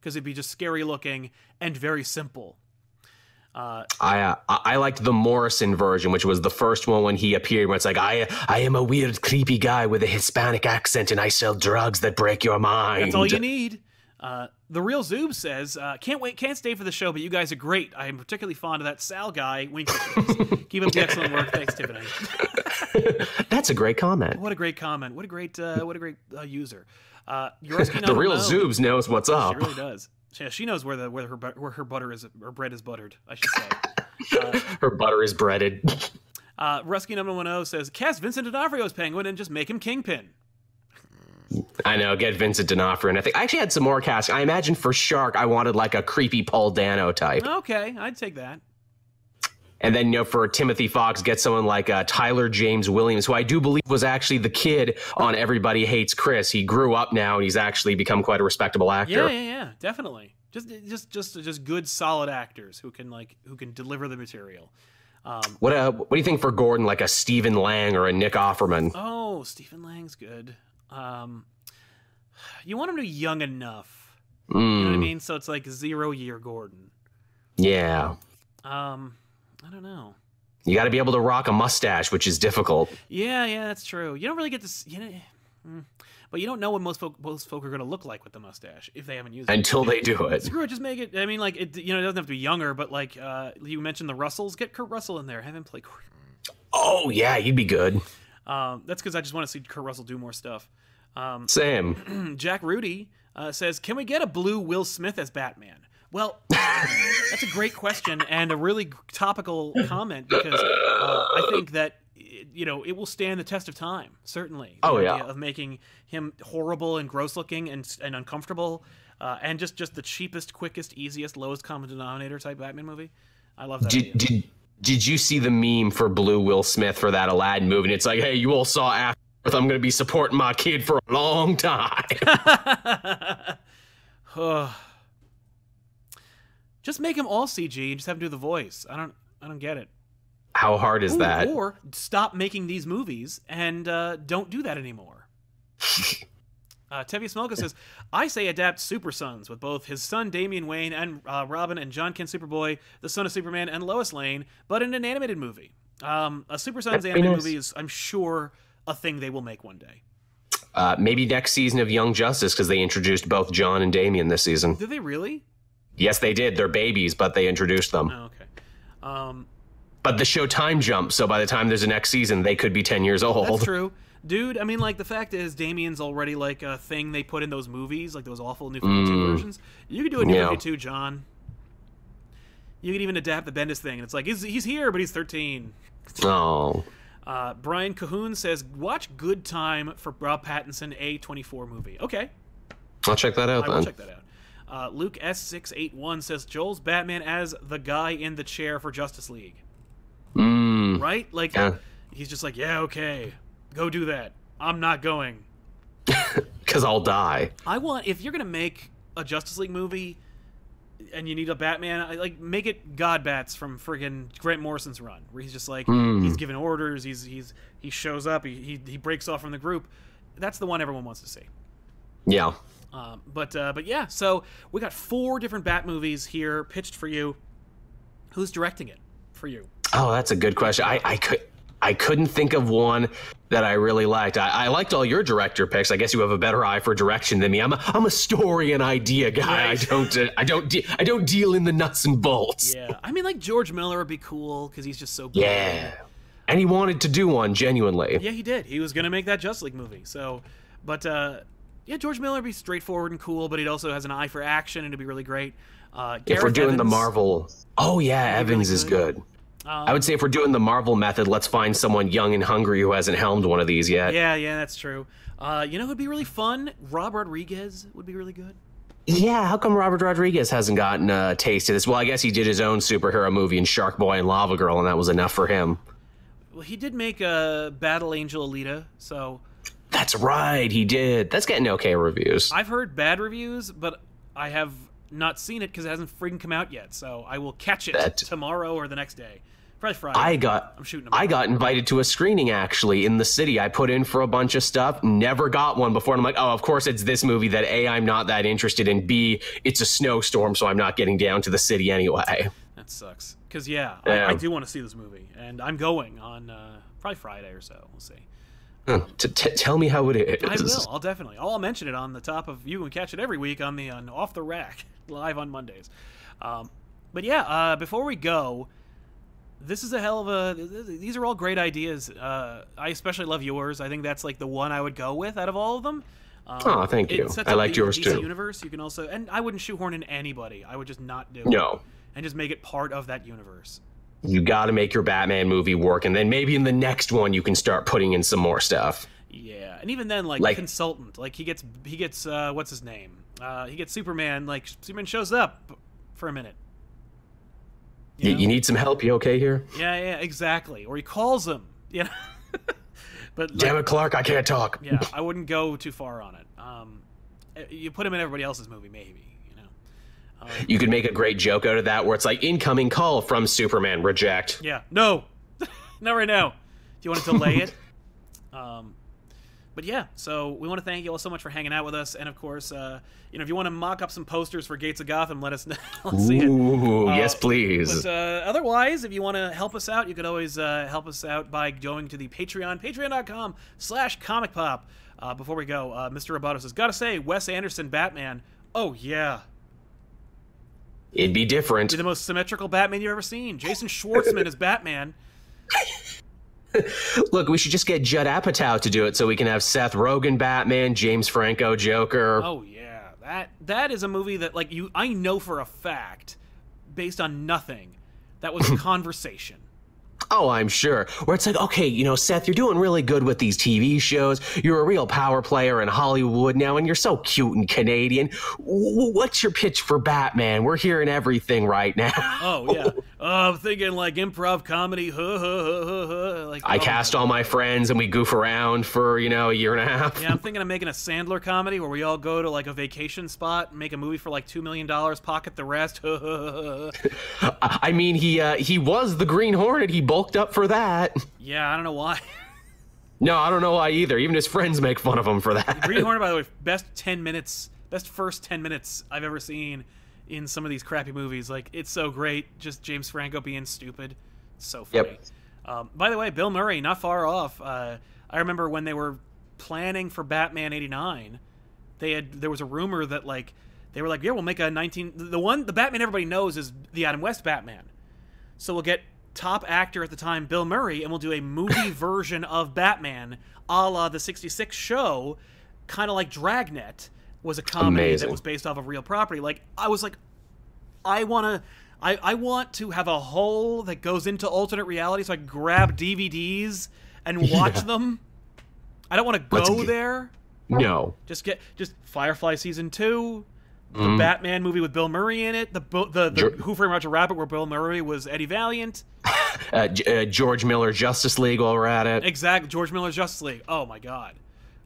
because it'd be just scary looking and very simple. Uh, I uh, I liked the Morrison version, which was the first one when he appeared. Where it's like I I am a weird, creepy guy with a Hispanic accent, and I sell drugs that break your mind. That's all you need. Uh, the real Zoob says, uh, "Can't wait, can't stay for the show, but you guys are great. I am particularly fond of that Sal guy. Wink. Keep up the excellent work. Thanks, Tiffany. That's a great comment. What a great comment. What a great, uh, what a great uh, user. Uh, The real 910. Zoobs knows what's She up. really does. Yeah, she knows where the where her where her butter is her bread is buttered. I should say. Her butter is breaded. Uh, Rusky number one zero says cast Vincent D'Onofrio as Penguin and just make him Kingpin. I know. Get Vincent D'Onofrio, and I think I actually had some more cast. I imagine for Shark, I wanted like a creepy Paul Dano type, Okay, I'd take that. And then you know for Timothy Fox, get someone like uh, Tyler James Williams, who I do believe was actually the kid on Everybody Hates Chris. He grew up now, and he's actually become quite a respectable actor. Yeah, yeah, yeah, definitely. Just, just, just, just good, solid actors who can like who can deliver the material. Um, What uh, what do you think for Gordon, like a Stephen Lang or a Nick Offerman? oh, Stephen Lang's good. Um, you want him to be young enough. You know what I Mm, mean? So it's like zero year Gordon. yeah, Um, I don't know. you got to be able to rock a mustache, which is difficult. Yeah, yeah, that's true. You don't really get to, you know, mm. but you don't know what most folk most folk are going to look like with the mustache if they haven't used it. Until they do it. Screw it, just make it. I mean, like it. You know, it doesn't have to be younger, but like uh, you mentioned the Russells, get Kurt Russell in there, have him play. Oh yeah, you'd be good. Um, that's because I just want to see Kurt Russell do more stuff. Um, Same. Jack Rudy uh, says, "Can we get a blue Will Smith as Batman?" Well, that's a great question and a really topical comment because uh, I think that you know, it will stand the test of time. Certainly. Oh, The yeah. idea Of making him horrible and gross looking and and uncomfortable, uh, and just just the cheapest, quickest, easiest, lowest common denominator type Batman movie. I love that. idea. Did did did you see the meme for Blue Will Smith for that Aladdin movie? And it's like, hey, you all saw Aftermath. I'm going to be supporting my kid for a long time. Just make him all CG and just have him do the voice. I don't I don't get it. How hard is Ooh, that? Or stop making these movies and uh, don't do that anymore. Uh, Tevye Smelka says, I say adapt Super Sons with both his son Damian Wayne and uh, Robin and John Kent Superboy, the son of Superman, and Lois Lane, but in an animated movie. Um, a Super Sons animated nice. movie is, I'm sure, a thing they will make one day. Uh, maybe next season of Young Justice because they introduced both John and Damian this season. Did they really? Yes, they did. They're babies, but they introduced them. Oh, okay. Um, But the show time jumps, so by the time there's a next season, they could be 10 years old. That's true. Dude, I mean, like, the fact is, Damian's already, like, a thing they put in those movies, like those awful New 52 versions. You could do a New Mm. Yeah. 52, John. You could even adapt the Bendis thing, and it's like, he's, he's here, but he's 13. Oh. Uh, Brian Cahoon says, watch Good Time for Rob Pattinson A24 movie. Okay, I'll check that out I will then. check that out. Uh, Luke S681 says, Joel's Batman as the guy in the chair for Justice League. Mm. Right? Like, Yeah. he's just like, yeah, okay, go do that. I'm not going. Because I'll die. I want if you're gonna make a Justice League movie and you need a Batman, I like make it God Bats from friggin' Grant Morrison's run, where he's just like he's giving orders, he's he's he shows up, he, he he breaks off from the group. That's the one everyone wants to see. Yeah. Um, but uh, but yeah, so we got four different Bat movies here pitched for you. Who's directing it for you? Oh, that's a good question. I, I could I couldn't think of one that I really liked. I, I liked all your director picks. I guess you have a better eye for direction than me. I'm a, I'm a story and idea guy. Right. I don't uh, I don't de- I don't deal in the nuts and bolts. Yeah, I mean like George Miller would be cool because he's just so good. Yeah. And he wanted to do one genuinely. Yeah, he did. He was gonna make that Justice League movie. So, but uh, yeah, George Miller would be straightforward and cool, but he also has an eye for action, and it'd be really great. Uh, if we're doing the Marvel, oh yeah, Evans really is good. good. I would say if we're doing the Marvel method, let's find someone young and hungry who hasn't helmed one of these yet. Yeah, yeah, that's true. Uh, you know who'd be really fun? Rob Rodriguez would be really good. Yeah, how come Robert Rodriguez hasn't gotten a taste of this? Well, I guess he did his own superhero movie in Shark Boy and Lava Girl, and that was enough for him. Well, he did make a Battle Angel Alita, so That's right, he did. That's getting okay reviews. I've heard bad reviews, but I have not seen it because it hasn't freaking come out yet. So I will catch it That- tomorrow or the next day. Probably Friday. I got I'm shooting. I got invited to a screening actually in the city. I put in for a bunch of stuff, never got one before. And I'm like, oh, of course it's this movie that A, I'm not that interested in. B, it's a snowstorm, so I'm not getting down to the city anyway. That sucks. Because yeah, Yeah. I, I do want to see this movie, and I'm going on uh, probably Friday or so. We'll see. Huh, t- t- tell me how it is. I will. I'll definitely. I'll mention it on the top of. You and catch it every week on the on off the rack live on Mondays. Um, but yeah, uh, before we go, this is a hell of a. These are all great ideas. Uh, I especially love yours. I think that's like the one I would go with out of all of them. Um, Aw, thank you. I liked yours too. Universe. You can also, and I wouldn't shoehorn in anybody. I would just not do it. No. and just make it part of that universe. You got to make your Batman movie work, and then maybe in the next one you can start putting in some more stuff. Yeah, and even then, like, Like- consultant, like he gets he gets uh, what's his name? Uh, he gets Superman. Like Superman shows up for a minute. You, you need some help. You okay here? Yeah, yeah, exactly. Or he calls him. You know. but like, Damn it, Clark! I can't talk. yeah, I wouldn't go too far on it. Um, eh, you put him in everybody else's movie, maybe. You. Could make a great joke out of that, where it's like incoming call from Superman. Reject. Yeah. No. Not right now. Do you want to delay it? Um, but yeah, so we want to thank you all so much for hanging out with us, and of course, uh, you know, if you want to mock up some posters for Gates of Gotham, let us know. Let's see it. Ooh, Uh, yes, please. But uh, otherwise, if you want to help us out, you could always uh, help us out by going to the Patreon, patreon.com slash comic pop. Uh, before we go, uh, Mr. Roboto says, Gotta say, Wes Anderson Batman. Oh, yeah. It'd be different. Be the most symmetrical Batman you've ever seen. Jason Schwartzman is Batman. Look, we should just get Judd Apatow to do it, so we can have Seth Rogen Batman, James Franco Joker. Oh yeah, that that is a movie that like you I know for a fact, based on nothing, that was a conversation. Oh, I'm sure. Where it's like, okay, you know, Seth, you're doing really good with these TV shows. You're a real power player in Hollywood now, and you're so cute and Canadian. W- what's your pitch for Batman? We're hearing everything right now. Oh yeah, uh, I'm thinking like improv comedy. Huh, huh, huh, huh. Like I oh, cast all my friends and we goof around for, you know, a year and a half. Yeah, I'm thinking of making a Sandler comedy where we all go to like a vacation spot, make a movie for like two million dollars, pocket the rest. I mean, he uh, he was the Green Hornet. He bulked up for that. yeah, I don't know why. No, I don't know why either. Even his friends make fun of him for that. Green Hornet, by the way, best ten minutes, best first ten minutes I've ever seen in some of these crappy movies. Like it's so great, just James Franco being stupid. It's so funny. Yep. Um, by the way, Bill Murray, not far off. Uh, I remember when they were planning for Batman '89, they had there was a rumor that like they were like, yeah, we'll make a 19. The one, the Batman everybody knows is the Adam West Batman. So we'll get top actor at the time, Bill Murray, and we'll do a movie version of Batman, a la the '66 show, kind of like Dragnet was a comedy Amazing. that was based off of real property. Like I was like, I want to. I, I want to have a hole that goes into alternate reality so I can grab DVDs and watch Yeah. them. I don't want to go there. No. Just get just Firefly season two, the Mm. Batman movie with Bill Murray in it, the the, the Who Framed Roger Rabbit where Bill Murray was Eddie Valiant. Uh, uh, George Miller Justice League while we're at it. Exactly, George Miller's Justice League. Oh my god.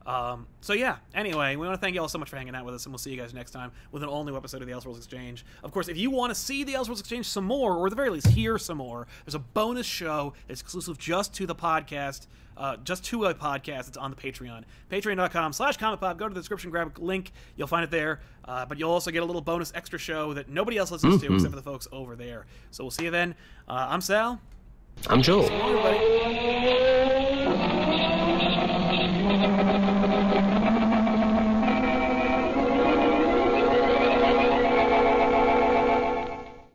Um, so yeah. Anyway, we want to thank you all so much for hanging out with us, and we'll see you guys next time with an all-new episode of the Elseworlds Exchange. Of course, if you want to see the Elseworlds Exchange some more, or at the very least hear some more, there's a bonus show that's exclusive just to the podcast. Uh, just to a podcast it's on the patreon. Patreon.com slash comic pop go to the description grab a link. You'll find it there. Uh, but you'll also get a little bonus extra show that nobody else listens to except for the folks over there. So we'll see you then. Uh, i'm sal. I'm Joel.